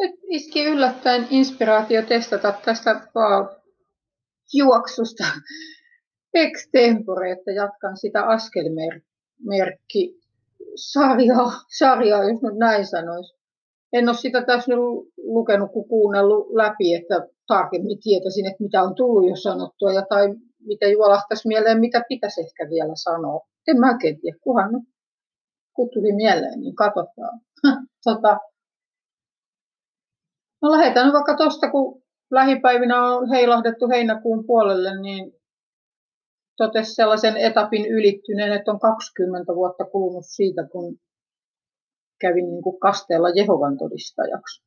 Nyt iski yllättäen inspiraatio testata tästä vaan juoksusta extempore, että jatkan sitä askelmerkki sarjaa, sarjaa, jos nyt näin sanoisi. En ole sitä tässä nyt lukenut kuin kuunnellut läpi, että tarkemmin tietäisin, että mitä on tullut jo sanottua ja tai mitä juolahtaisi mieleen, mitä pitäisi ehkä vielä sanoa. En mä tiedä, nyt kun tuli mieleen, niin katsotaan. tota, no lähdetään vaikka tuosta, kun lähipäivinä on heilahdettu heinäkuun puolelle, niin totesi sellaisen etapin ylittyneen, että on 20 vuotta kulunut siitä, kun kävin niin kuin kasteella Jehovan todistajaksi.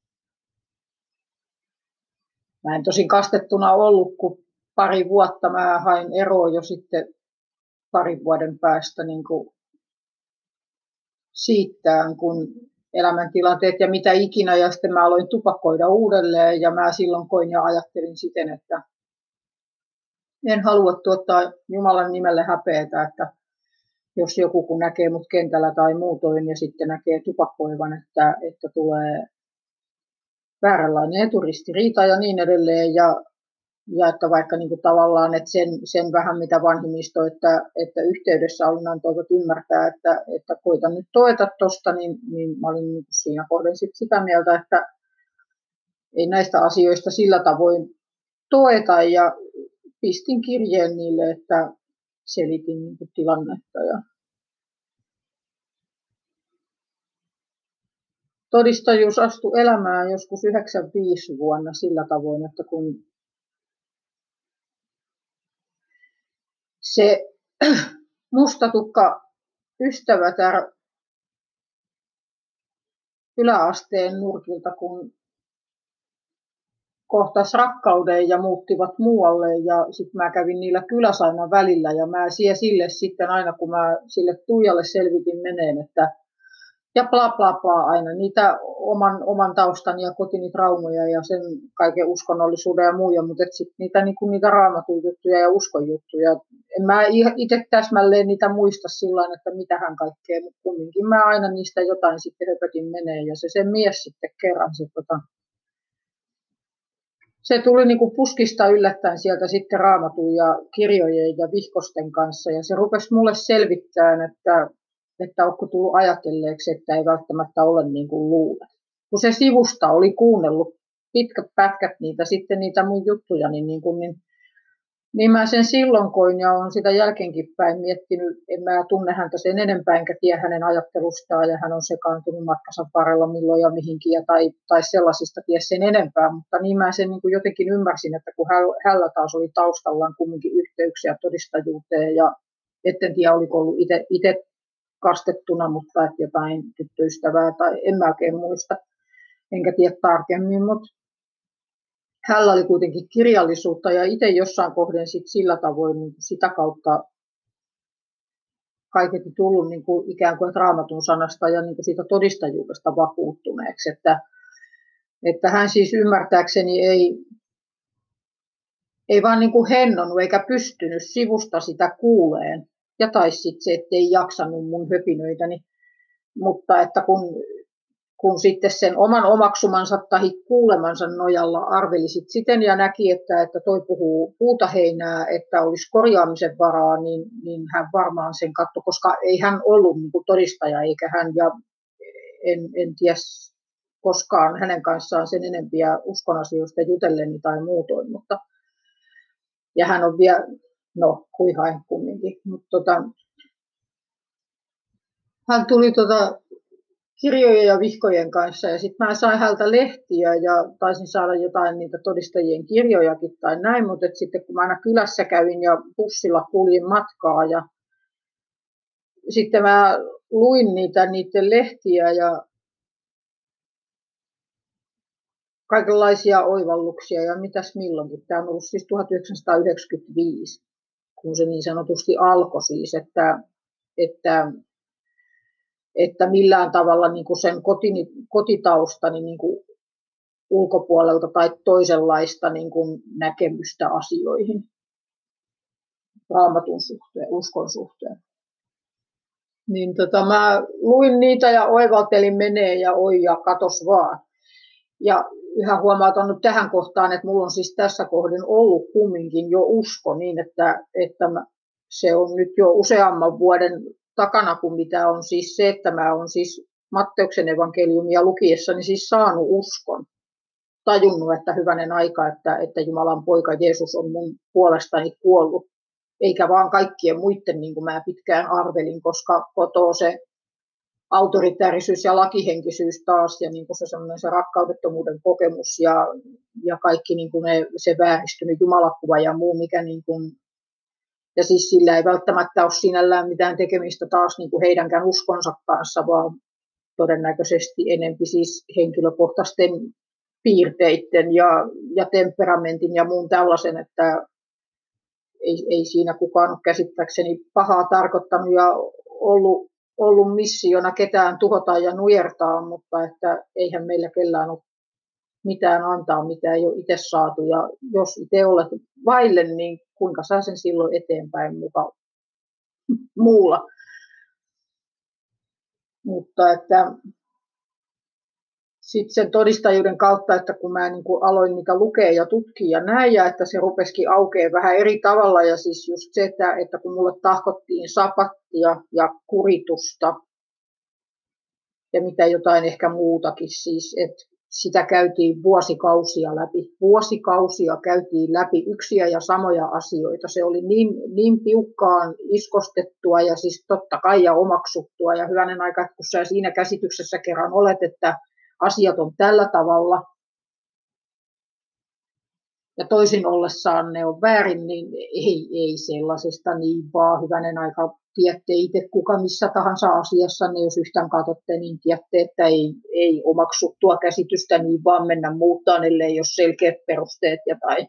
Mä en tosin kastettuna ollut, kun pari vuotta mä hain eroa jo sitten parin vuoden päästä niin kuin siitä, kun elämäntilanteet ja mitä ikinä, ja sitten mä aloin tupakoida uudelleen, ja mä silloin koin ja ajattelin siten, että en halua tuottaa Jumalan nimelle häpeätä, että jos joku kun näkee mut kentällä tai muutoin ja sitten näkee tupakoivan, että, että tulee vääränlainen eturistiriita ja niin edelleen. Ja, ja että vaikka niin kuin tavallaan että sen, sen vähän mitä vanhimmisto, että, että yhteydessä olin antoivat ymmärtää, että, että koitan nyt toeta tuosta, niin, niin mä olin niin siinä kohden sit sitä mieltä, että ei näistä asioista sillä tavoin toeta ja pistin kirjeen niille, että selitin niin kuin tilannetta. Ja todistajuus astui elämään joskus 95 vuonna sillä tavoin, että kun se mustatukka ystävätär yläasteen nurkilta, kun kohtas rakkauden ja muuttivat muualle. Ja sitten mä kävin niillä kyläsainan välillä ja mä siellä sille sitten aina kun mä sille Tuijalle selvitin meneen, että ja bla bla bla aina, niitä oman, oman taustan ja kotini traumoja ja sen kaiken uskonnollisuuden ja muuja, mutta sitten niitä, niinku, niitä raamatujuttuja ja uskonjuttuja. En mä itse täsmälleen niitä muista sillä että mitä hän kaikkea, mutta kumminkin mä aina niistä jotain sitten höpötin menee ja se sen mies sitten kerran se, tota, se tuli niin kuin puskista yllättäen sieltä sitten raamatun ja kirjojen ja vihkosten kanssa ja se rupesi mulle selvittämään, että että onko tullut ajatelleeksi, että ei välttämättä ole niin kuin luulet. Kun se sivusta oli kuunnellut pitkät pätkät niitä, sitten niitä mun juttuja, niin, niin, kuin, niin, niin mä sen silloin koin ja on sitä jälkeenkin päin miettinyt, en mä tunne häntä sen enempää enkä tiedä hänen ajattelustaan ja hän on sekaantunut matkansa varrella milloin ja mihinkin ja tai, tai sellaisista tiedä sen enempää, mutta niin mä sen niin kuin jotenkin ymmärsin, että kun hänellä taas oli taustallaan kumminkin yhteyksiä todistajuuteen ja etten tiedä oliko ollut itse kastettuna, mutta että jotain tyttöystävää tai en mä oikein muista, enkä tiedä tarkemmin, mutta hänellä oli kuitenkin kirjallisuutta ja itse jossain kohden sit sillä tavoin niin sitä kautta kaiketi tullut niin kuin ikään kuin raamatun sanasta ja niin kuin siitä todistajuudesta vakuuttuneeksi, että, että hän siis ymmärtääkseni ei, ei vaan niin kuin hennonnut eikä pystynyt sivusta sitä kuuleen, ja tai sitten se, ettei jaksanut mun höpinöitäni. Mutta että kun, kun sitten sen oman omaksumansa tai kuulemansa nojalla arveli sit siten ja näki, että, että toi puhuu puuta heinää, että olisi korjaamisen varaa, niin, niin hän varmaan sen katto, koska ei hän ollut niin kuin todistaja eikä hän, ja en, en tiedä koskaan hänen kanssaan sen enempiä uskonasioista jutelleni tai muutoin, mutta ja hän on vielä no hain kumminkin. Mutta tota, hän tuli tota, kirjojen ja vihkojen kanssa ja sitten mä sain häneltä lehtiä ja taisin saada jotain niitä todistajien kirjojakin tai näin, mutta sitten kun mä aina kylässä kävin ja bussilla kuljin matkaa ja sitten mä luin niitä niiden lehtiä ja kaikenlaisia oivalluksia ja mitäs milloinkin. Tämä on ollut siis 1995 kun se niin sanotusti alkoi siis, että, että, että millään tavalla niin kuin sen kotini, kotitaustani niin kuin ulkopuolelta tai toisenlaista niin kuin näkemystä asioihin raamatun suhteen, uskon suhteen. Niin tota, mä luin niitä ja oivaltelin menee ja oi ja katos vaan. Ja yhä huomautan tähän kohtaan, että mulla on siis tässä kohdin ollut kumminkin jo usko niin, että, että se on nyt jo useamman vuoden takana kuin mitä on siis se, että mä olen siis Matteuksen evankeliumia lukiessani siis saanut uskon. Tajunnut, että hyvänen aika, että, että Jumalan poika Jeesus on mun puolestani kuollut. Eikä vaan kaikkien muiden, niin kuin mä pitkään arvelin, koska kotoo se autoritäärisyys ja lakihenkisyys taas ja niin kuin se, se rakkaudettomuuden kokemus ja, ja kaikki niin kuin ne, se vääristynyt jumalakuva ja muu, mikä niin kuin, ja siis sillä ei välttämättä ole sinällään mitään tekemistä taas niin kuin heidänkään uskonsa kanssa, vaan todennäköisesti enempi siis henkilökohtaisten piirteiden ja, ja temperamentin ja muun tällaisen, että ei, ei siinä kukaan ole käsittääkseni pahaa tarkoittanut ja ollut ollut missiona ketään tuhota ja nujertaa, mutta että eihän meillä kellään ole mitään antaa, mitä ei ole itse saatu. Ja jos itse olet vaille, niin kuinka saa sen silloin eteenpäin mukaan muulla. Mutta että sitten sen todistajuuden kautta, että kun mä niin kuin aloin niitä lukea ja tutkia ja näin, ja että se rupesikin aukeaa vähän eri tavalla, ja siis just se, että, että kun mulle tahkottiin sapattia ja kuritusta, ja mitä jotain ehkä muutakin siis, että sitä käytiin vuosikausia läpi. Vuosikausia käytiin läpi yksiä ja samoja asioita. Se oli niin, niin piukkaan iskostettua ja siis totta kai ja omaksuttua. Ja hyvänen aika, kun sä siinä käsityksessä kerran olet, että asiat on tällä tavalla, ja toisin ollessaan ne on väärin, niin ei, ei sellaisesta niin vaan hyvänen aika tiedätte itse kuka missä tahansa asiassa, niin jos yhtään katsotte, niin tiedätte, että ei, ei omaksuttua käsitystä niin vaan mennä muuttaa, ellei jos selkeät perusteet ja tai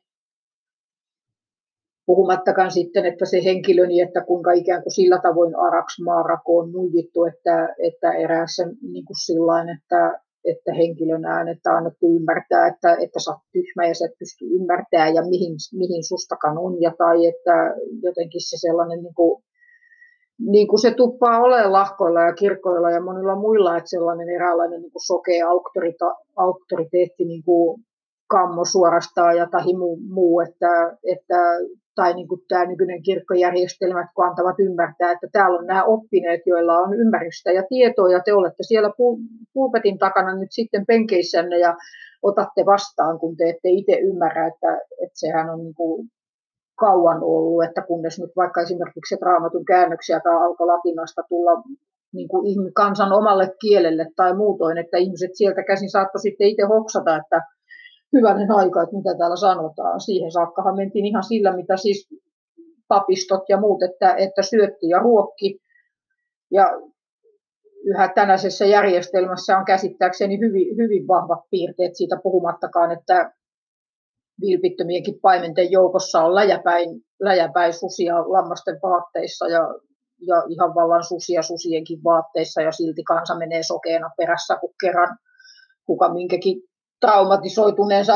Puhumattakaan sitten, että se henkilö, niin että kuinka ikään kuin sillä tavoin araksi maarakoon nuijittu, että, että eräässä niin kuin sillain, että että henkilön äänestä on annettu ymmärtää, että, että sä oot tyhmä ja sä et pysty ymmärtämään ja mihin, mihin sustakaan on, ja tai että jotenkin se sellainen niin kuin, niin kuin se tuppaa olemaan lahkoilla ja kirkoilla ja monilla muilla, että sellainen eräänlainen niin kuin sokea auktorita, auktoriteetti niin kuin kammo suorastaan ja tahi muu, muu että, että tai niin kuin tämä nykyinen kirkkojärjestelmä, kun antavat ymmärtää, että täällä on nämä oppineet, joilla on ymmärrystä ja tietoa, ja te olette siellä pulpetin takana nyt sitten penkeissänne ja otatte vastaan, kun te ette itse ymmärrä, että, että sehän on niin kuin kauan ollut, että kunnes nyt vaikka esimerkiksi raamatun käännöksiä tai alkoi latinasta tulla niin kuin kansan omalle kielelle tai muutoin, että ihmiset sieltä käsin saattoi sitten itse hoksata, että hyvänen aika, että mitä täällä sanotaan. Siihen saakkahan mentiin ihan sillä, mitä siis papistot ja muut, että, että syötti ja ruokki. Ja yhä tänäisessä järjestelmässä on käsittääkseni hyvin, hyvin vahvat piirteet siitä puhumattakaan, että vilpittömienkin paimenten joukossa on läjäpäin, läjäpäin susia lammasten vaatteissa ja, ja ihan vallan susia susienkin vaatteissa ja silti kansa menee sokeena perässä, kun kerran kuka minkäkin traumatisoituneensa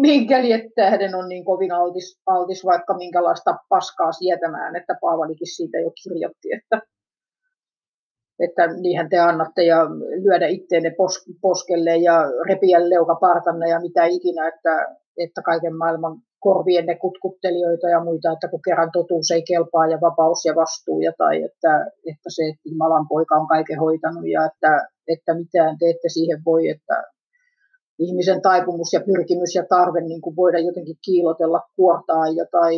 minkä tähden on niin kovin altis, altis vaikka minkälaista paskaa sietämään, että Paavalikin siitä jo kirjoitti, että, että niinhän te annatte ja lyödä itteenne pos, poskelle ja repiä leukapartanne ja mitä ikinä, että, että kaiken maailman korvienne kutkuttelijoita ja muita, että kun kerran totuus ei kelpaa ja vapaus ja vastuu ja tai että, että se, että Jumalan poika on kaiken hoitanut ja että, että mitään te ette siihen voi, että ihmisen taipumus ja pyrkimys ja tarve niin kuin voida jotenkin kiilotella, kuortaa ja tai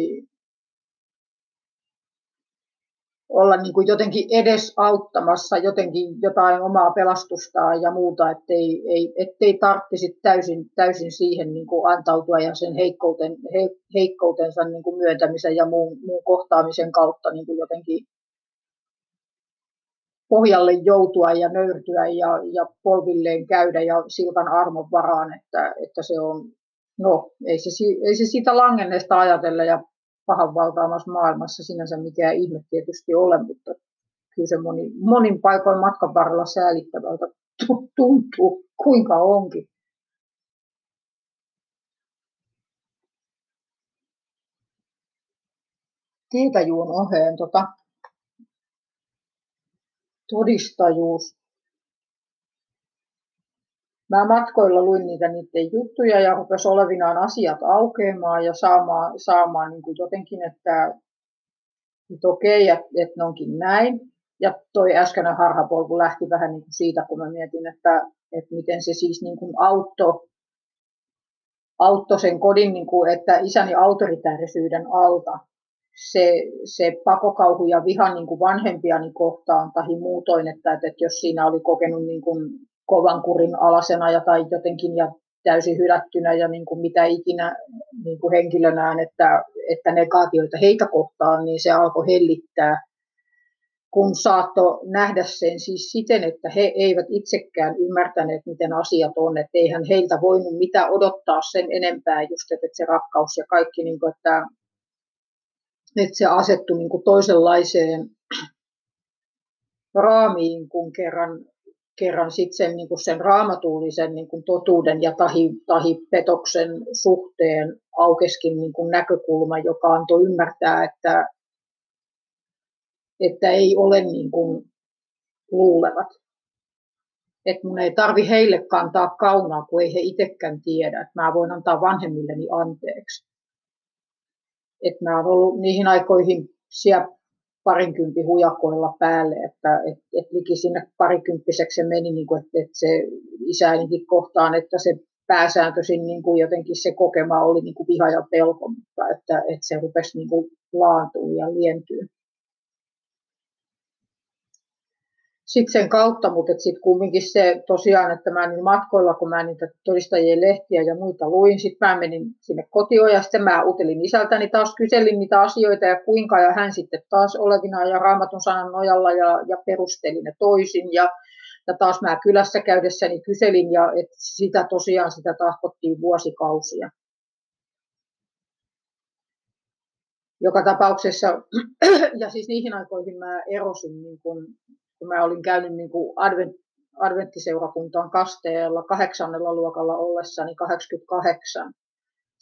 olla niin kuin jotenkin edes auttamassa jotenkin jotain omaa pelastustaan ja muuta, ettei, ei, ettei tarvitsisi täysin, täysin siihen niin kuin antautua ja sen heikkouten, he, heikkoutensa niin kuin myöntämisen ja muun, muun kohtaamisen kautta niin kuin jotenkin pohjalle joutua ja nöyrtyä ja, ja polvilleen käydä ja silkan armon varaan, että, että se on, no ei se, ei se siitä langenneesta ajatella ja pahan valtaamassa maailmassa sinänsä mikään ihme tietysti ole, mutta kyllä se moni, monin paikoin matkan varrella säälittävältä tuntuu, kuinka onkin. Teitä juon oheen tota, todistajuus. mä matkoilla luin niitä niiden juttuja ja rupesi olevinaan asiat aukeamaan ja saamaan, saamaan niin kuin jotenkin, että, että okei, että, että ne onkin näin. Ja toi äskeinen harhapolku lähti vähän niin kuin siitä, kun mä mietin, että, että miten se siis niin kuin auttoi, auttoi sen kodin, niin kuin, että isäni autoritäärisyyden alta se, se pakokauhu ja viha niin kuin vanhempiani kohtaan tai muutoin, että, että jos siinä oli kokenut niin kuin kovan kurin alasena ja tai jotenkin ja täysin hylättynä ja niin kuin mitä ikinä niin kuin henkilönään, että, että negaatioita heitä kohtaan, niin se alkoi hellittää, kun saatto nähdä sen siis siten, että he eivät itsekään ymmärtäneet, miten asiat on, että eihän heiltä voinut mitään odottaa sen enempää just, että se rakkaus ja kaikki, niin kuin, että, että se asettui niin kuin toisenlaiseen raamiin, kun kerran kerran sitten sen, niin sen raamatullisen niin kuin totuuden ja tahi, tahi petoksen suhteen aukeskin niin kuin näkökulma, joka antoi ymmärtää, että, että ei ole niin kuin luulevat. Että mun ei tarvi heille kantaa kaunaa, kun ei he itsekään tiedä, että mä voin antaa vanhemmilleni anteeksi. Että mä oon ollut niihin aikoihin siellä parinkymppi hujakoilla päälle, että et, et liki sinne parikymppiseksi se meni, niin kuin, että, että se isäinikin kohtaan, että se pääsääntöisin niin kuin jotenkin se kokema oli niin kuin viha ja pelko, mutta että, että se rupesi niin kuin laantua ja lientyä. Sitten sen kautta, mutta sitten kumminkin se tosiaan, että mä niin matkoilla, kun mä niitä todistajien lehtiä ja muita luin, sitten mä menin sinne kotioon ja sitten mä utelin isältäni taas, kyselin niitä asioita ja kuinka, ja hän sitten taas olevina ja raamatun sanan nojalla ja, ja perusteli ne toisin ja, ja taas mä kylässä käydessäni kyselin ja et sitä tosiaan sitä tahkottiin vuosikausia. Joka tapauksessa, ja siis niihin aikoihin mä erosin niin kun kun mä olin käynyt niin kuin advent, adventtiseurakuntaan kasteella kahdeksannella luokalla ollessani 88.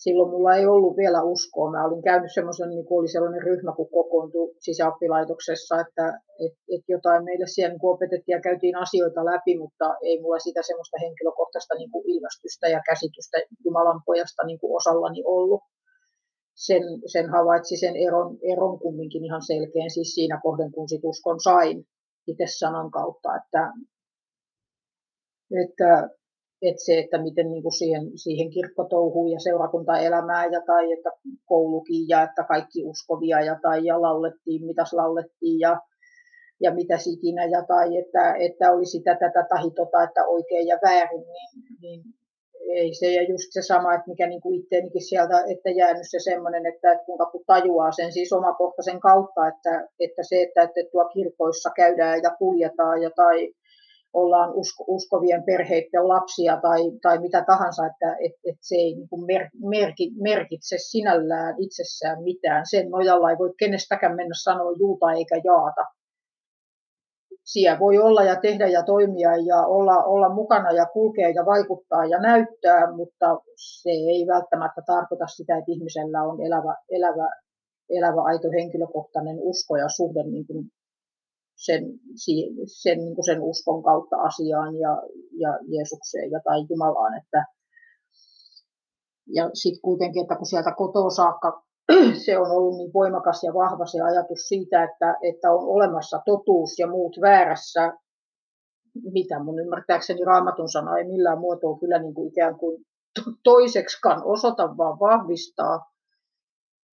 Silloin mulla ei ollut vielä uskoa. Mä olin käynyt semmoisen, niin oli sellainen ryhmä, kun kokoontui sisäoppilaitoksessa, että et, et jotain meille siellä niin opetettiin ja käytiin asioita läpi, mutta ei mulla sitä semmoista henkilökohtaista niin kuin ilmestystä ja käsitystä Jumalan pojasta niin kuin osallani ollut. Sen, sen havaitsi sen eron, eron kumminkin ihan selkeän siis siinä kohden, kun sit uskon sain itse sanan kautta, että, että, että se, että miten niin kuin siihen, siihen kirkkotouhuun ja seurakuntaelämään ja tai että koulukin ja että kaikki uskovia ja tai ja laulettiin, mitäs laulettiin ja, ja mitä ikinä ja tai että, että oli sitä tätä tahitota, että oikein ja väärin, niin, niin ei se ja just se sama, että mikä niin kuin sieltä, että jäänyt se semmoinen, että, että kuinka kun tajuaa sen siis omakohtaisen kautta, että, että se, että, että tuo kirkoissa käydään ja kuljetaan ja tai ollaan usko, uskovien perheiden lapsia tai, tai mitä tahansa, että et, et se ei niin kuin mer, merki, merkitse sinällään itsessään mitään. Sen nojalla ei voi kenestäkään mennä sanoa juuta eikä jaata siellä voi olla ja tehdä ja toimia ja olla, olla mukana ja kulkea ja vaikuttaa ja näyttää, mutta se ei välttämättä tarkoita sitä, että ihmisellä on elävä, elävä, elävä aito henkilökohtainen usko ja suhde niin kuin sen, sen, niin kuin sen uskon kautta asiaan ja, ja Jeesukseen ja tai Jumalaan. Että, ja sitten kuitenkin, että kun sieltä kotoa saakka se on ollut niin voimakas ja vahva se ajatus siitä, että, että on olemassa totuus ja muut väärässä, mitä mun ymmärtääkseni raamatun sana ei millään muotoa kyllä niin kuin ikään kuin toiseksikaan osoita, vaan vahvistaa,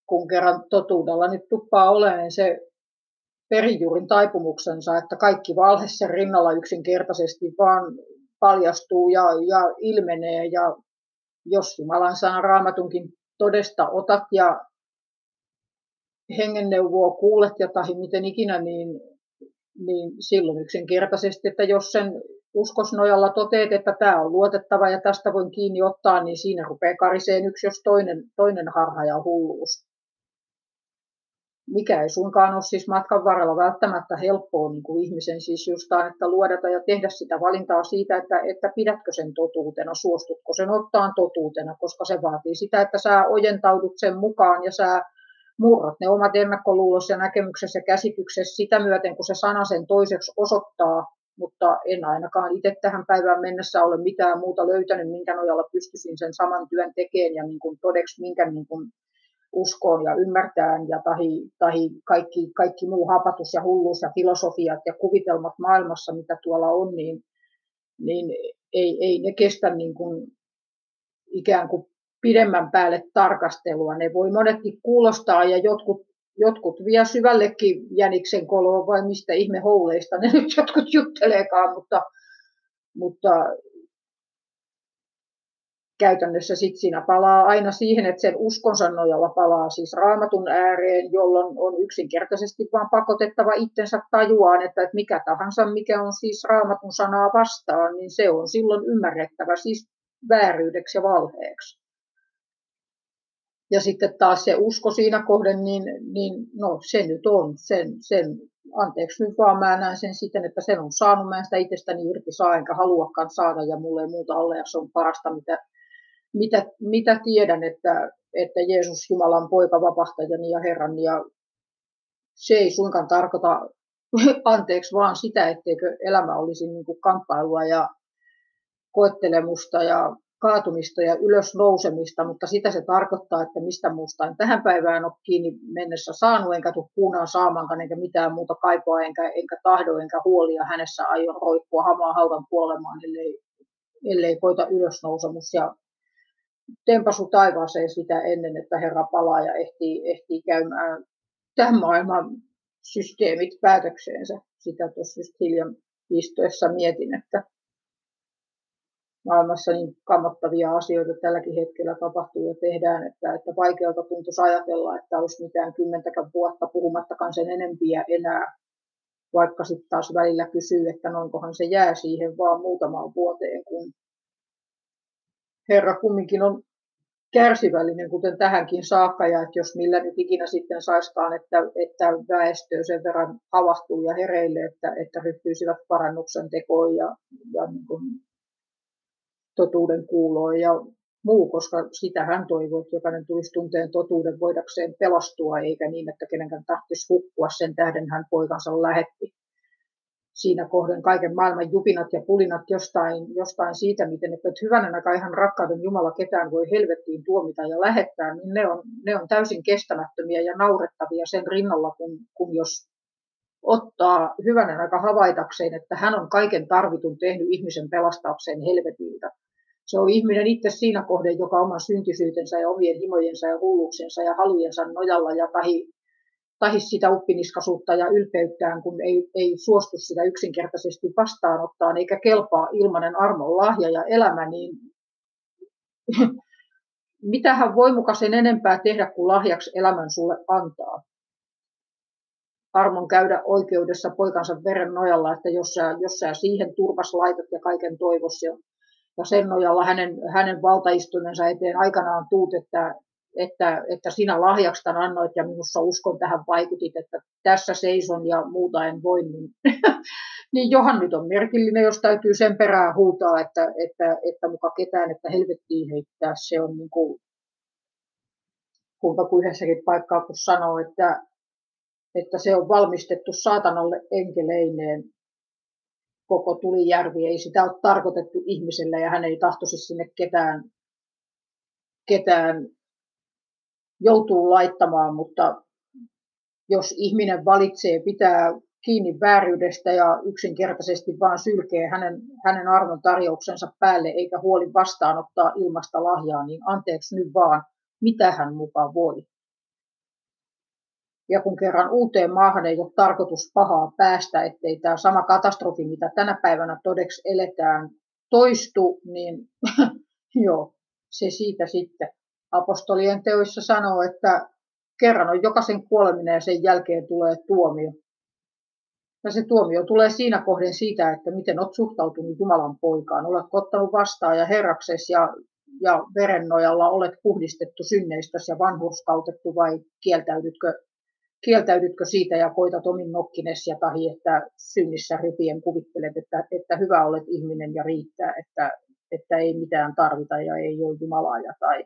kun kerran totuudella nyt tuppaa olemaan se perijuurin taipumuksensa, että kaikki valhe sen rinnalla yksinkertaisesti vaan paljastuu ja, ja ilmenee. Ja jos Jumalan sana raamatunkin todesta otat ja hengenneuvoa kuulet ja tahi miten ikinä, niin, niin silloin yksinkertaisesti, että jos sen uskosnojalla toteet, että tämä on luotettava ja tästä voin kiinni ottaa, niin siinä rupeaa kariseen yksi jos toinen, toinen harha ja hulluus. Mikä ei suinkaan ole siis matkan varrella välttämättä helppoa niin kuin ihmisen siis justaan, että luodata ja tehdä sitä valintaa siitä, että, että pidätkö sen totuutena, suostutko sen ottaan totuutena, koska se vaatii sitä, että sä ojentaudut sen mukaan ja sä murrot ne omat ennakkoluulossa ja näkemyksessä ja käsityksessä sitä myöten, kun se sana sen toiseksi osoittaa mutta en ainakaan itse tähän päivään mennessä ole mitään muuta löytänyt, minkä nojalla pystyisin sen saman työn tekemään ja niin kuin todeksi, minkä niin kuin uskoon ja ymmärtään ja tahi, tahi kaikki, kaikki muu hapatus ja hulluus ja filosofiat ja kuvitelmat maailmassa, mitä tuolla on, niin, niin ei, ei ne kestä niin kuin ikään kuin pidemmän päälle tarkastelua. Ne voi monetkin kuulostaa ja jotkut, jotkut vie syvällekin jäniksen koloon vai mistä ihme houleista ne nyt jotkut jutteleekaan, mutta, mutta käytännössä sit siinä palaa aina siihen, että sen uskonsa nojalla palaa siis raamatun ääreen, jolloin on yksinkertaisesti vaan pakotettava itsensä tajuaan, että, että mikä tahansa, mikä on siis raamatun sanaa vastaan, niin se on silloin ymmärrettävä siis vääryydeksi ja valheeksi. Ja sitten taas se usko siinä kohden, niin, niin no se nyt on, sen, sen anteeksi nyt vaan mä näen sen siten, että sen on saanut, mä en sitä itsestäni irti saa, enkä haluakaan saada, ja mulle ei muuta ole, ja se on parasta, mitä, mitä, mitä tiedän, että, että Jeesus Jumalan poika vapahtajani ja Herran, ja se ei suinkaan tarkoita anteeksi vaan sitä, etteikö elämä olisi niin kuin kamppailua ja koettelemusta ja kaatumista ja ylös nousemista, mutta sitä se tarkoittaa, että mistä muusta en tähän päivään ole kiinni mennessä saanut, enkä tule kuunaan saamankaan, enkä mitään muuta kaipoa, enkä, enkä tahdo, enkä huolia hänessä aion roikkua hamaa haudan kuolemaan, ellei, ellei koita ylösnousemus ja tempasu taivaaseen sitä ennen, että Herra palaa ja ehtii, ehtii käymään tämän maailman systeemit päätökseensä. Sitä tuossa just hiljan istuessa mietin, että maailmassa niin kammottavia asioita tälläkin hetkellä tapahtuu ja tehdään, että, että vaikealta tuntuisi ajatella, että olisi mitään kymmentäkään vuotta puhumattakaan sen enempiä enää, vaikka sitten taas välillä kysyy, että noinkohan se jää siihen vaan muutamaan vuoteen, kun Herra kumminkin on kärsivällinen, kuten tähänkin saakka, ja että jos millä nyt ikinä sitten saiskaan, että, että väestö sen verran havahtuu ja hereille, että, että ryhtyisivät parannuksen tekoon ja, ja niin kuin totuuden kuuloon ja muu, koska sitä hän toivoo, että jokainen tulisi tunteen totuuden voidakseen pelastua, eikä niin, että kenenkään tahtisi hukkua sen tähden hän poikansa lähetti. Siinä kohden kaiken maailman jupinat ja pulinat jostain, jostain siitä, miten että hyvänen aika ihan rakkauden Jumala ketään voi helvettiin tuomita ja lähettää, niin ne on, ne on täysin kestämättömiä ja naurettavia sen rinnalla, kun, kun jos ottaa hyvänen aika havaitakseen, että hän on kaiken tarvitun tehnyt ihmisen pelastaakseen helvetiltä se on ihminen itse siinä kohden, joka oman syntisyytensä ja omien himojensa ja hulluuksensa ja halujensa nojalla ja tahi, tahi sitä uppiniskaisuutta ja ylpeyttään, kun ei, ei suostu sitä yksinkertaisesti vastaanottaa, eikä kelpaa ilmanen armon lahja ja elämä, niin mitä hän voi muka sen enempää tehdä, kuin lahjaksi elämän sulle antaa? Armon käydä oikeudessa poikansa veren nojalla, että jos sä, jos sä siihen turvas laitat ja kaiken toivos ja ja sen nojalla hänen, hänen valtaistumensa eteen aikanaan tuut, että, että, että sinä lahjaksi annoit ja minussa uskon tähän vaikutit, että tässä seison ja muuta en voi, niin, niin johan nyt on merkillinen, jos täytyy sen perään huutaa, että, että, että muka ketään, että helvettiin heittää, se on niin kuin, kuinka kuin yhdessäkin paikkaa, kun sanoo, että, että se on valmistettu saatanalle enkeleineen, koko tulijärvi. Ei sitä ole tarkoitettu ihmiselle ja hän ei tahtoisi sinne ketään, ketään joutuu laittamaan, mutta jos ihminen valitsee pitää kiinni vääryydestä ja yksinkertaisesti vaan sylkee hänen, hänen arvon tarjouksensa päälle eikä huoli vastaanottaa ilmasta lahjaa, niin anteeksi nyt vaan, mitä hän mukaan voi. Ja kun kerran uuteen maahan ei ole tarkoitus pahaa päästä, ettei tämä sama katastrofi, mitä tänä päivänä todeksi eletään, toistu, niin joo, se siitä sitten. Apostolien teoissa sanoo, että kerran on jokaisen kuoleminen ja sen jälkeen tulee tuomio. Ja se tuomio tulee siinä kohden siitä, että miten olet suhtautunut Jumalan poikaan. Olet ottanut vastaan ja herrakses ja, ja veren nojalla olet puhdistettu synneistäsi ja vanhurskautettu vai kieltäydytkö kieltäydytkö siitä ja koitat omin nokkines ja tahi, että synnissä rypien kuvittelet, että, että hyvä olet ihminen ja riittää, että, että ei mitään tarvita ja ei ole Jumalaa tai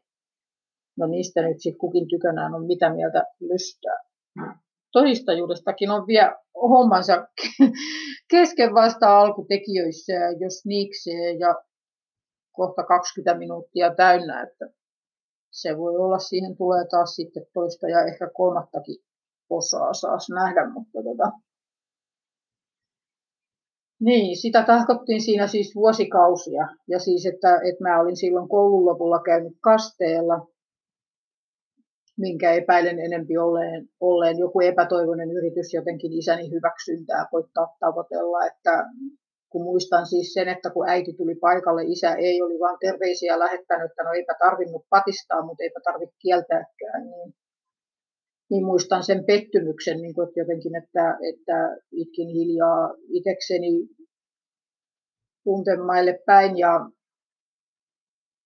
no niistä nyt sitten kukin tykönään on mitä mieltä lystää. todistajuudestakin on vielä hommansa kesken vasta alkutekijöissä, jos niikseen, ja kohta 20 minuuttia täynnä, että se voi olla, siihen tulee taas sitten toista ja ehkä kolmattakin osaa saas nähdä, mutta tota, niin, sitä tahkottiin siinä siis vuosikausia. Ja siis, että, että mä olin silloin koulun lopulla käynyt kasteella, minkä epäilen enempi olleen, olleen joku epätoivoinen yritys jotenkin isäni hyväksyntää koittaa tavoitella, että kun muistan siis sen, että kun äiti tuli paikalle, isä ei oli vaan terveisiä lähettänyt, että no eipä tarvinnut patistaa, mutta eipä tarvitse kieltääkään, niin, niin muistan sen pettymyksen, niin kuin, että jotenkin, että, että itkin hiljaa itekseni tuntemaille päin ja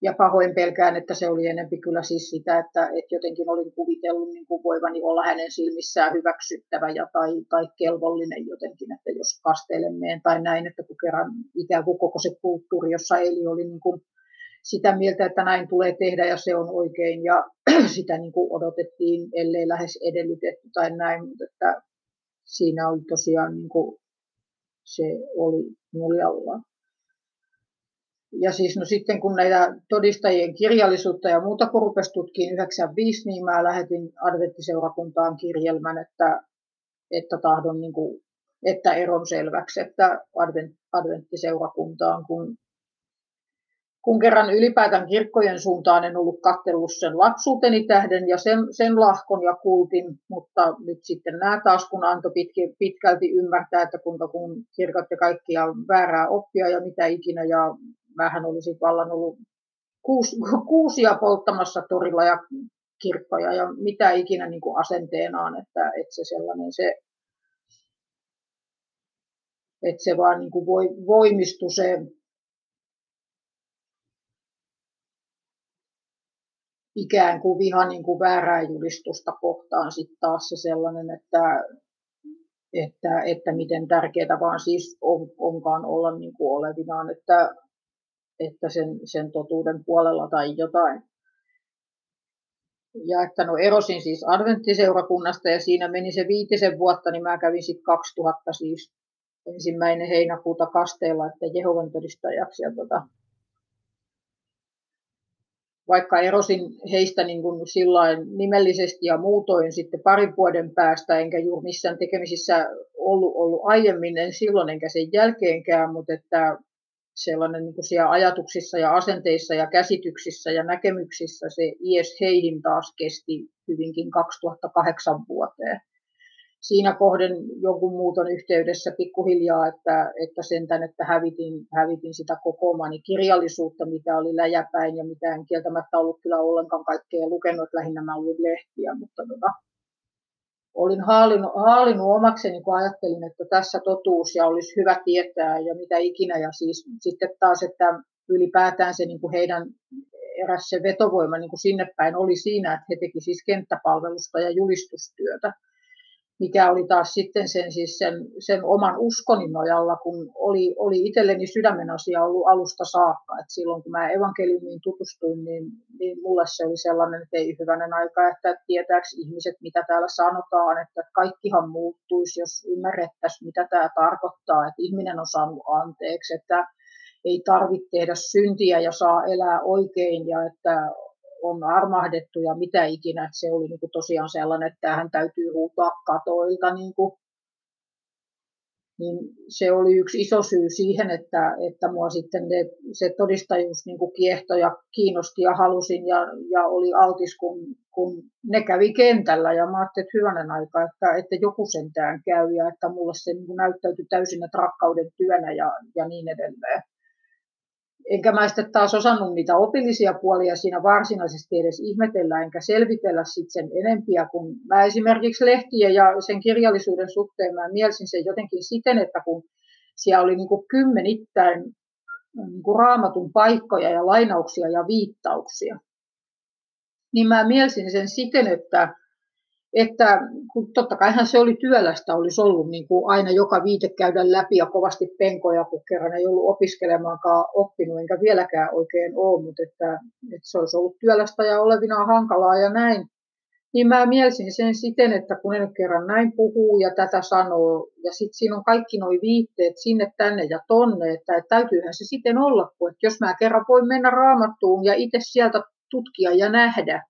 ja pahoin pelkään, että se oli enempi kyllä siis sitä, että, että jotenkin olin kuvitellut niin kuin voivani olla hänen silmissään hyväksyttävä ja tai, tai kelvollinen jotenkin, että jos kastelemeen tai näin, että kun kerran ikään kuin koko se kulttuuri, jossa eli oli niin kuin sitä mieltä, että näin tulee tehdä ja se on oikein ja sitä niin kuin odotettiin, ellei lähes edellytetty tai näin, mutta että siinä oli tosiaan niin kuin se oli noljallaan. Ja siis no sitten kun näitä todistajien kirjallisuutta ja muuta kun rupesi tutkiin 95, niin mä lähetin adventtiseurakuntaan kirjelmän, että, että tahdon niin kuin, että eron selväksi, että advent, adventtiseurakuntaan, kun, kun kerran ylipäätään kirkkojen suuntaan en ollut kattellut sen lapsuuteni tähden ja sen, sen lahkon ja kultin, mutta nyt sitten nämä taas, kun antoi pitki, pitkälti ymmärtää, että kuinka kun kirkot ja kaikkia väärää oppia ja mitä ikinä ja mähän olisin vallan ollut kuus, kuusia polttamassa torilla ja kirkkoja ja mitä ikinä niin kuin asenteenaan, että, että se sellainen se, että se vaan niin kuin voi, voimistui se ikään kuin viha niin kuin väärää julistusta kohtaan sitten taas se sellainen, että, että, että miten tärkeää vaan siis on, onkaan olla niin kuin olevinaan, että että sen, sen totuuden puolella tai jotain. Ja että no erosin siis adventtiseurakunnasta ja siinä meni se viitisen vuotta, niin mä kävin sitten 2000 siis ensimmäinen heinäkuuta kasteella, että Jehovan todistajaksi. Ja tota, vaikka erosin heistä niin kuin sillain nimellisesti ja muutoin sitten parin vuoden päästä, enkä juuri missään tekemisissä ollut, ollut aiemmin, en silloin enkä sen jälkeenkään, mutta että sellainen niin kuin siellä ajatuksissa ja asenteissa ja käsityksissä ja näkemyksissä se IS heihin taas kesti hyvinkin 2008 vuoteen. Siinä kohden jonkun muuton yhteydessä pikkuhiljaa, että, että sentään, että hävitin, hävitin sitä kokoamani kirjallisuutta, mitä oli läjäpäin ja mitä en kieltämättä ollut kyllä ollenkaan kaikkea lukenut, lähinnä mä luin lehtiä, mutta tota, olin haalinnut, haalinnut omakseni, kun ajattelin, että tässä totuus ja olisi hyvä tietää ja mitä ikinä. Ja siis sitten taas, että ylipäätään se niin kuin heidän eräs se vetovoima niin kuin sinne päin oli siinä, että he teki siis kenttäpalvelusta ja julistustyötä mikä oli taas sitten sen, siis sen, sen oman uskoni nojalla, kun oli, oli itselleni sydämen asia ollut alusta saakka. Et silloin kun mä evankeliumiin tutustuin, niin, niin mulle se oli sellainen, että ei hyvänen aika, että tietääkö ihmiset, mitä täällä sanotaan, että kaikkihan muuttuisi, jos ymmärrettäisiin, mitä tämä tarkoittaa, että ihminen on saanut anteeksi, että ei tarvitse tehdä syntiä ja saa elää oikein ja että on armahdettu ja mitä ikinä. Se oli niin kuin tosiaan sellainen, että tähän täytyy huutaa katoilta. Niin, kuin. niin se oli yksi iso syy siihen, että, että mua sitten ne, se todistajuus niin kuin kiehtoi ja kiinnosti ja halusin ja, ja oli altis, kun, kun ne kävi kentällä. Ja mä ajattelin, että hyvänen aika, että, että joku sentään käy ja että mulle se niin näyttäytyi täysin rakkauden työnä ja, ja niin edelleen enkä mä sitten taas osannut niitä opillisia puolia siinä varsinaisesti edes ihmetellä, enkä selvitellä sitten sen enempiä, kun mä esimerkiksi lehtien ja sen kirjallisuuden suhteen mä mielsin sen jotenkin siten, että kun siellä oli niin kuin kymmenittäin niin kuin raamatun paikkoja ja lainauksia ja viittauksia, niin mä mielsin sen siten, että että kun totta kaihan se oli työlästä, olisi ollut niin kuin aina joka viite käydä läpi ja kovasti penkoja, kun kerran ei ollut opiskelemaankaan oppinut, enkä vieläkään oikein ole, mutta että, että se olisi ollut työlästä ja olevinaan hankalaa ja näin. Niin mä mielsin sen siten, että kun en kerran näin puhuu ja tätä sanoo, ja sitten siinä on kaikki nuo viitteet sinne, tänne ja tonne, että, että täytyyhän se siten olla, kun että jos mä kerran voin mennä raamattuun ja itse sieltä tutkia ja nähdä,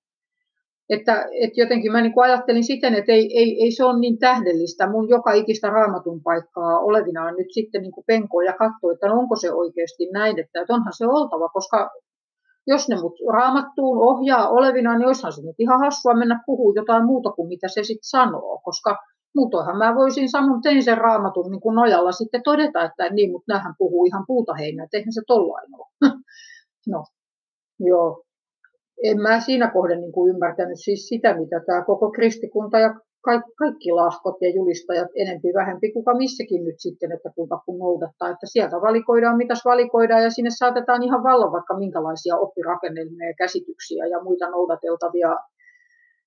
että, että jotenkin mä niin ajattelin siten, että ei, ei, ei se ole niin tähdellistä mun joka ikistä raamatun paikkaa olevinaan nyt sitten niin kuin penkoa ja katsoa, että no onko se oikeasti näin, että, että onhan se oltava, koska jos ne mut raamattuun ohjaa olevina, niin olisihan se nyt ihan hassua mennä puhua jotain muuta kuin mitä se sitten sanoo, koska muutoinhan mä voisin sanon tein sen raamatun niin kuin nojalla sitten todeta, että niin, mutta näähän puhuu ihan puuta heinää, eihän se tollain ole. no, joo. En mä siinä kohden niin kuin ymmärtänyt siis sitä, mitä tämä koko kristikunta ja kaikki, lahkot ja julistajat enempi vähempi kuka missäkin nyt sitten, että kuinka kun noudattaa, että sieltä valikoidaan mitäs valikoidaan ja sinne saatetaan ihan vallan vaikka minkälaisia oppirakennelmia ja käsityksiä ja muita noudateltavia,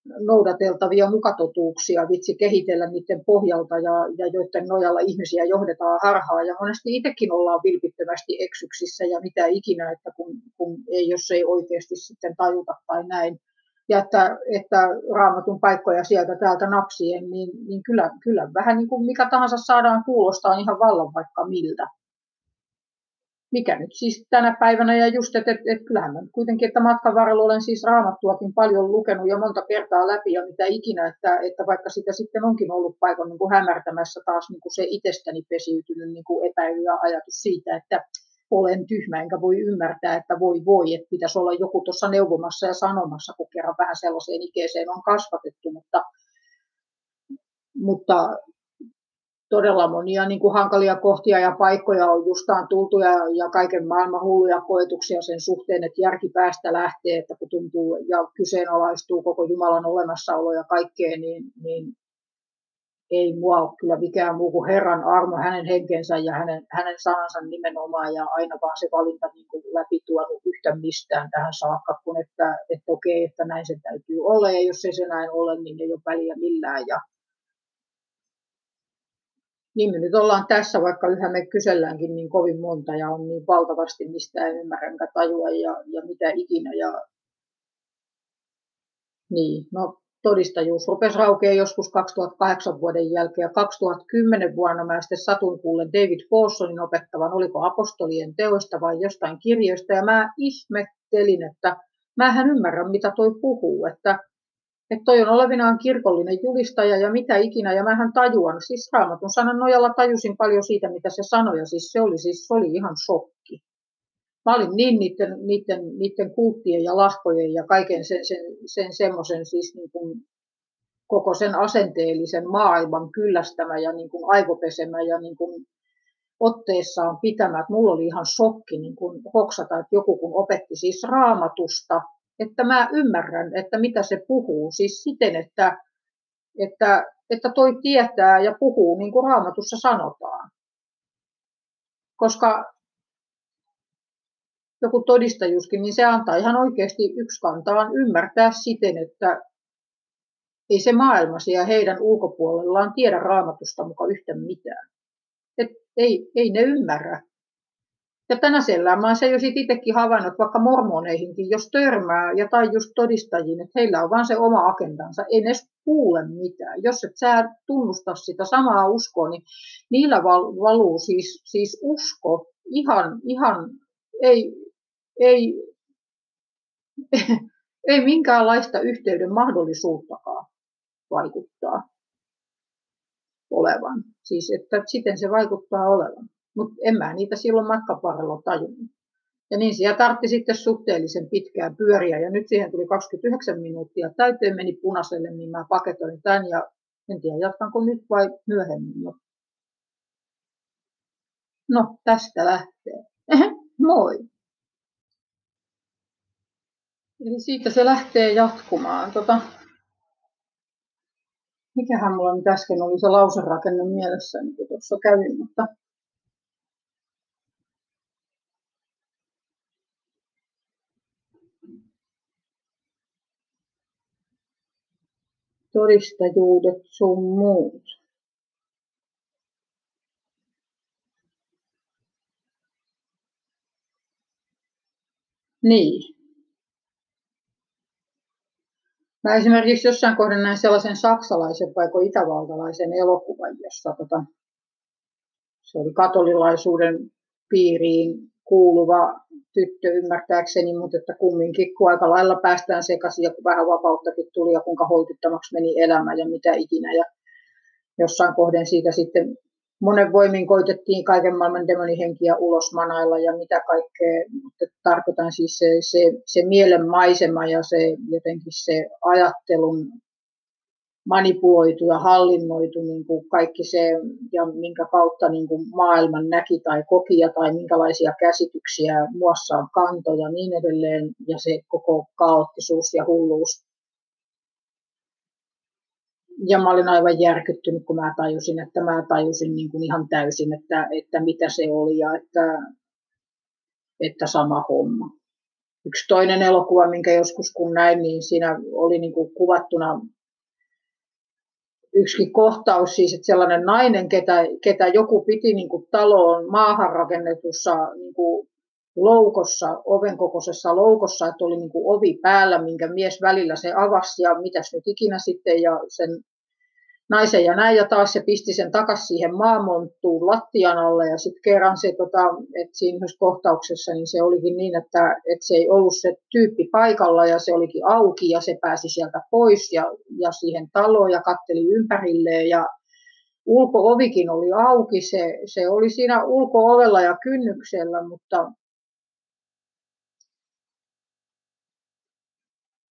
noudateltavia mukatotuuksia vitsi kehitellä niiden pohjalta ja, ja joiden nojalla ihmisiä johdetaan harhaa ja monesti itsekin ollaan vilpittömästi eksyksissä ja mitä ikinä, että kun, kun ei, jos ei oikeasti sitten tajuta tai näin ja että, että raamatun paikkoja sieltä täältä napsien, niin, niin kyllä, kyllä vähän niin kuin mikä tahansa saadaan kuulostaa ihan vallan vaikka miltä. Mikä nyt siis tänä päivänä ja just, että, että, että kyllähän mä kuitenkin, että matkan varrella olen siis raamattuakin paljon lukenut ja monta kertaa läpi ja mitä ikinä, että, että vaikka sitä sitten onkin ollut paikan niin kuin hämärtämässä taas niin kuin se itsestäni pesiytynyt niin kuin epäily ja ajatus siitä, että, olen tyhmä, enkä voi ymmärtää, että voi voi, että pitäisi olla joku tuossa neuvomassa ja sanomassa, kun kerran vähän sellaiseen ikeeseen on kasvatettu, mutta, mutta todella monia niin kuin hankalia kohtia ja paikkoja on justaan tultu ja, ja kaiken maailman hulluja koetuksia sen suhteen, että järki päästä lähtee, että kun tuntuu ja kyseenalaistuu koko Jumalan olemassaolo ja kaikkea, niin, niin ei mua ole kyllä mikään muu kuin Herran armo, hänen henkensä ja hänen, hänen sanansa nimenomaan ja aina vaan se valinta niin kuin läpi tuonut yhtä mistään tähän saakka, kun että, että okei, että näin se täytyy olla ja jos ei se näin ole, niin ei ole väliä millään ja niin me nyt ollaan tässä, vaikka yhä me kyselläänkin niin kovin monta ja on niin valtavasti, mistä en ymmärrä enkä tajua ja, ja mitä ikinä. Ja... Niin, no todistajuus rupesi raukea joskus 2008 vuoden jälkeen ja 2010 vuonna mä sitten satun kuulen David Paulsonin opettavan, oliko apostolien teoista vai jostain kirjoista ja mä ihmettelin, että mä en ymmärrä mitä toi puhuu, että että toi on olevinaan kirkollinen julistaja ja mitä ikinä, ja mähän tajuan, siis raamatun sanan nojalla tajusin paljon siitä, mitä se sanoi, ja siis se oli, siis, se oli ihan shokki mä olin niin niiden, niiden, niiden kulttien ja lahkojen ja kaiken sen, sen, sen semmoisen siis niin kuin koko sen asenteellisen maailman kyllästämä ja niin kuin aivopesemä ja niin kuin otteessaan pitämä. Että mulla oli ihan shokki niin kuin hoksata, että joku kun opetti siis raamatusta, että mä ymmärrän, että mitä se puhuu. Siis siten, että, että, että toi tietää ja puhuu niin kuin raamatussa sanotaan. Koska joku todistajuuskin, niin se antaa ihan oikeasti yksi kantaan ymmärtää siten, että ei se maailma siellä heidän ulkopuolellaan tiedä raamatusta mukaan yhtä mitään. Et ei, ei ne ymmärrä. Ja tänä sellään mä oon se jo itsekin havainnut, vaikka mormoneihinkin, jos törmää ja tai just todistajiin, että heillä on vaan se oma agendansa, ei ne kuule mitään. Jos et sä tunnusta sitä samaa uskoa, niin niillä valuu siis, siis usko ihan, ihan ei, ei, ei minkäänlaista yhteyden mahdollisuuttakaan vaikuttaa olevan. Siis että siten se vaikuttaa olevan. Mutta en mä niitä silloin matkaparilla tajunnut. Ja niin siellä tartti sitten suhteellisen pitkään pyöriä. Ja nyt siihen tuli 29 minuuttia täyteen, meni punaiselle, niin mä paketoin tämän. Ja en tiedä, jatkanko nyt vai myöhemmin. No, no tästä lähtee. Moi! Eli siitä se lähtee jatkumaan. Tota, mikähän mulla nyt äsken oli se lauserakenne mielessä, niin kuin tuossa kävin, mutta todistajuudet sun muut. Niin. Mä esimerkiksi jossain kohden näin sellaisen saksalaisen vai itävaltalaisen elokuvan, jossa tota, se oli katolilaisuuden piiriin kuuluva tyttö ymmärtääkseni, mutta että kumminkin, kun aika lailla päästään sekaisin ja kun vähän vapauttakin tuli ja kuinka holtittomaksi meni elämä ja mitä ikinä. Ja jossain kohden siitä sitten monen voimin koitettiin kaiken maailman demonihenkiä ulos manailla ja mitä kaikkea, mutta tarkoitan siis se, se, se mielen maisema ja se jotenkin se ajattelun manipuloitu ja hallinnoitu niin kuin kaikki se, ja minkä kautta niin kuin maailman näki tai kokia tai minkälaisia käsityksiä muassaan kantoja ja niin edelleen, ja se koko kaoottisuus ja hulluus. Ja mä olin aivan järkyttynyt, kun mä tajusin, että mä tajusin niin kuin ihan täysin, että, että mitä se oli ja että, että sama homma. Yksi toinen elokuva, minkä joskus kun näin, niin siinä oli niin kuin kuvattuna yksikin kohtaus siis, että sellainen nainen, ketä, ketä joku piti niin kuin taloon maahan rakennetussa niin kuin loukossa, oven kokoisessa loukossa, että oli niin kuin ovi päällä, minkä mies välillä se avasi ja mitäs nyt ikinä sitten ja sen naisen ja näin, ja taas se pisti sen takaisin siihen maamonttuun lattian alle, ja sitten kerran se, tota, että siinä kohtauksessa, niin se olikin niin, että, että se ei ollut se tyyppi paikalla, ja se olikin auki, ja se pääsi sieltä pois, ja, ja siihen taloon, ja katteli ympärilleen, ja ulkoovikin oli auki, se, se oli siinä ulkoovella ja kynnyksellä, mutta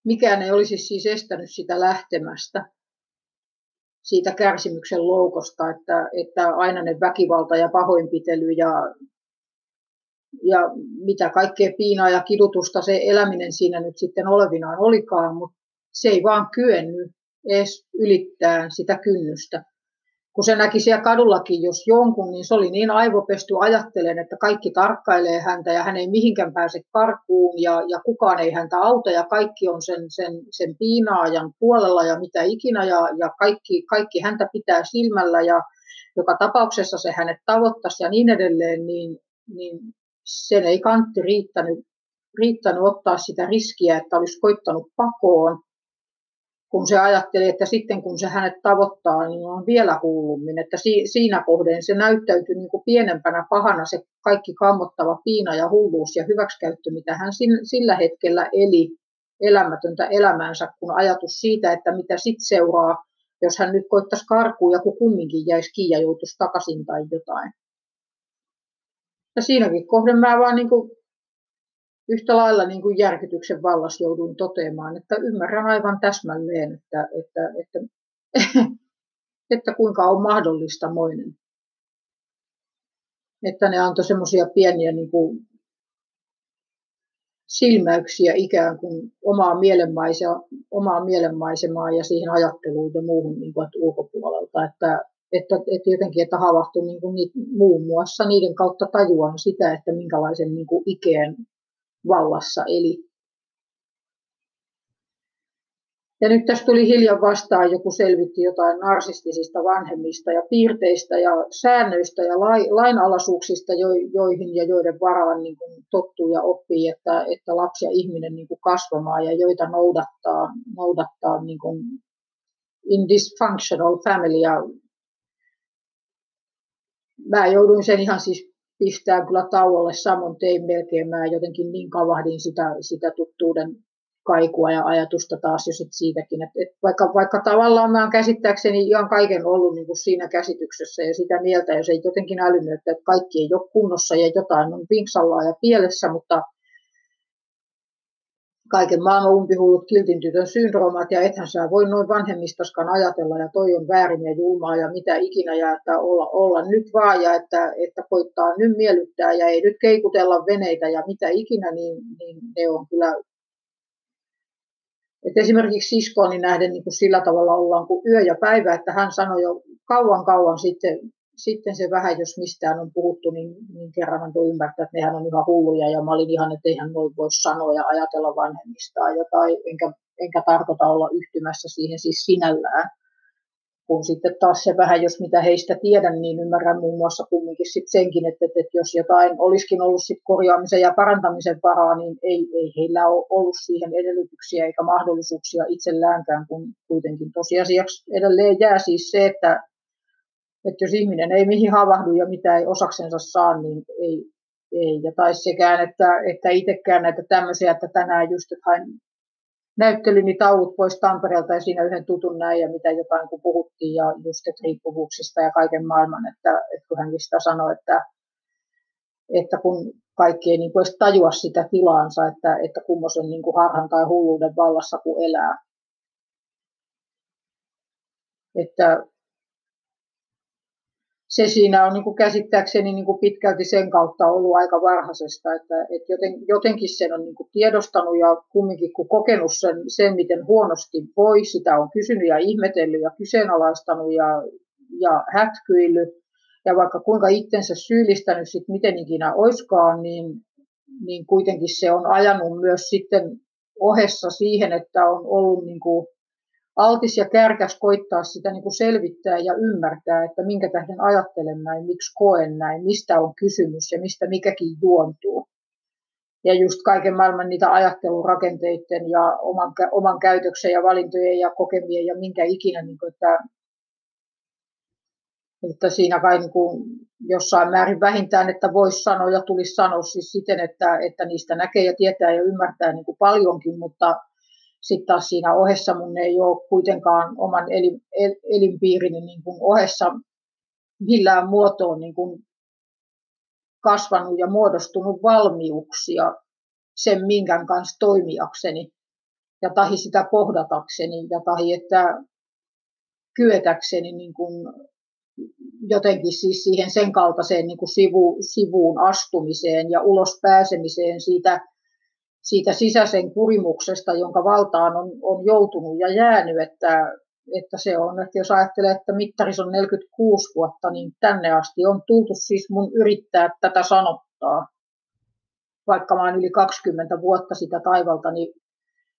mikään ei olisi siis estänyt sitä lähtemästä siitä kärsimyksen loukosta, että, että aina ne väkivalta ja pahoinpitely ja, ja mitä kaikkea piinaa ja kidutusta se eläminen siinä nyt sitten olevinaan olikaan, mutta se ei vaan kyennyt edes ylittää sitä kynnystä kun se näki siellä kadullakin, jos jonkun, niin se oli niin aivopesty ajattelen, että kaikki tarkkailee häntä ja hän ei mihinkään pääse karkuun ja, ja kukaan ei häntä auta ja kaikki on sen, sen, sen piinaajan puolella ja mitä ikinä ja, ja kaikki, kaikki häntä pitää silmällä ja joka tapauksessa se hänet tavoittaisi ja niin edelleen, niin, niin sen ei kantti riittänyt, riittänyt ottaa sitä riskiä, että olisi koittanut pakoon kun se ajatteli, että sitten kun se hänet tavoittaa, niin on vielä hullummin. Että siinä kohden se näyttäytyi niin kuin pienempänä pahana se kaikki kammottava piina ja hulluus ja hyväksikäyttö, mitä hän sillä hetkellä eli elämätöntä elämäänsä, kun ajatus siitä, että mitä sitten seuraa, jos hän nyt koittaisi karkuun ja kun kumminkin jäisi kiinni ja joutuisi takaisin tai jotain. Ja siinäkin kohden mä vaan niin kuin yhtä lailla niin kuin järkytyksen vallassa jouduin toteamaan, että ymmärrän aivan täsmälleen, että, että, että, että kuinka on mahdollista moinen. Että ne antoi semmoisia pieniä niin kuin silmäyksiä ikään kuin omaa, mielenmaisema, omaa mielenmaisemaa ja siihen ajatteluun ja muuhun niin kuin, ulkopuolelta. Että, että, että jotenkin, että havahtui niin kuin, muun muassa niiden kautta tajuan sitä, että minkälaisen niin kuin, ikeen vallassa eli. Ja nyt tässä tuli hiljan vastaan, joku selvitti jotain narsistisista vanhemmista ja piirteistä ja säännöistä ja lainalaisuuksista, joihin ja joiden varaan niin kuin tottuu ja oppii, että, että lapsi ja ihminen niin kuin kasvamaan ja joita noudattaa, noudattaa niin kuin in dysfunctional family. Ja mä jouduin sen ihan siis pistää kyllä tauolle samoin tein melkein. Mä jotenkin niin kavahdin sitä, sitä tuttuuden kaikua ja ajatusta taas jo sit siitäkin. Et, et vaikka, vaikka tavallaan mä oon käsittääkseni ihan kaiken ollut niin kuin siinä käsityksessä ja sitä mieltä, jos ei jotenkin älynyt, että kaikki ei ole kunnossa ja jotain on vinksalla ja pielessä, mutta kaiken maailman umpihullut kiltin tytön syndroomat ja ethän sä voi noin vanhemmistaskaan ajatella ja toi on väärin ja julmaa ja mitä ikinä ja että olla, olla nyt vaan ja että, että koittaa nyt miellyttää ja ei nyt keikutella veneitä ja mitä ikinä, niin, niin ne on kyllä et esimerkiksi siskooni nähden niin kuin sillä tavalla ollaan kuin yö ja päivä, että hän sanoi jo kauan kauan sitten sitten se vähän, jos mistään on puhuttu, niin, niin kerran hän ymmärtää, että nehän on ihan hulluja ja mä olin ihan, että eihän noin voi sanoa ja ajatella vanhemmistaan jotain, enkä, enkä tarkoita olla yhtymässä siihen siis sinällään. kun sitten taas se vähän, jos mitä heistä tiedän, niin ymmärrän muun muassa kumminkin sit senkin, että, että, että jos jotain olisikin ollut sit korjaamisen ja parantamisen varaa, niin ei, ei heillä ole ollut siihen edellytyksiä eikä mahdollisuuksia itselläänkään, kun kuitenkin tosiasiaksi edelleen jää siis se, että, että jos ihminen ei mihin havahdu ja mitä ei osaksensa saa, niin ei, ei. Ja tai sekään, että, että itsekään näitä tämmöisiä, että tänään just, että hain näyttelyni taulut pois Tampereelta ja siinä yhden tutun näin ja mitä jotain kun puhuttiin ja just että riippuvuuksista ja kaiken maailman, että, että kun hänkin sitä sanoi, että, että kun kaikki ei niin kuin edes tajua sitä tilaansa, että, että kummoisen niin kuin harhan tai hulluuden vallassa kun elää. Että se siinä on niin kuin käsittääkseni niin kuin pitkälti sen kautta ollut aika varhaisesta, että, että joten, jotenkin sen on niin kuin tiedostanut ja kumminkin kun kokenut sen, sen, miten huonosti voi, sitä on kysynyt ja ihmetellyt ja kyseenalaistanut ja, ja hätkyillyt. Ja vaikka kuinka itsensä syyllistänyt sit miten ikinä oiskaan, niin, niin kuitenkin se on ajanut myös sitten ohessa siihen, että on ollut niin kuin altis ja kärkäs koittaa sitä niin kuin selvittää ja ymmärtää, että minkä tähden ajattelen näin, miksi koen näin, mistä on kysymys ja mistä mikäkin juontuu. Ja just kaiken maailman niitä ajattelurakenteiden ja oman, oman käytöksen ja valintojen ja kokemien ja minkä ikinä, niin kuin, että, että siinä kai niin kuin jossain määrin vähintään, että voisi sanoa ja tulisi sanoa siis siten, että, että niistä näkee ja tietää ja ymmärtää niin kuin paljonkin, mutta sitten taas siinä ohessa mun ei ole kuitenkaan oman elin, el, elinpiirini niin kuin ohessa millään muotoon niin kuin kasvanut ja muodostunut valmiuksia sen minkän kanssa toimijakseni ja tahi sitä kohdatakseni ja tahi, että kyetäkseni niin kuin jotenkin siis siihen sen kaltaiseen niin kuin sivu, sivuun astumiseen ja ulos pääsemiseen siitä siitä sisäisen kurimuksesta, jonka valtaan on, on joutunut ja jäänyt, että, että se on, että jos ajattelee, että mittaris on 46 vuotta, niin tänne asti on tultu siis mun yrittää tätä sanottaa. Vaikka mä oon yli 20 vuotta sitä taivalta, niin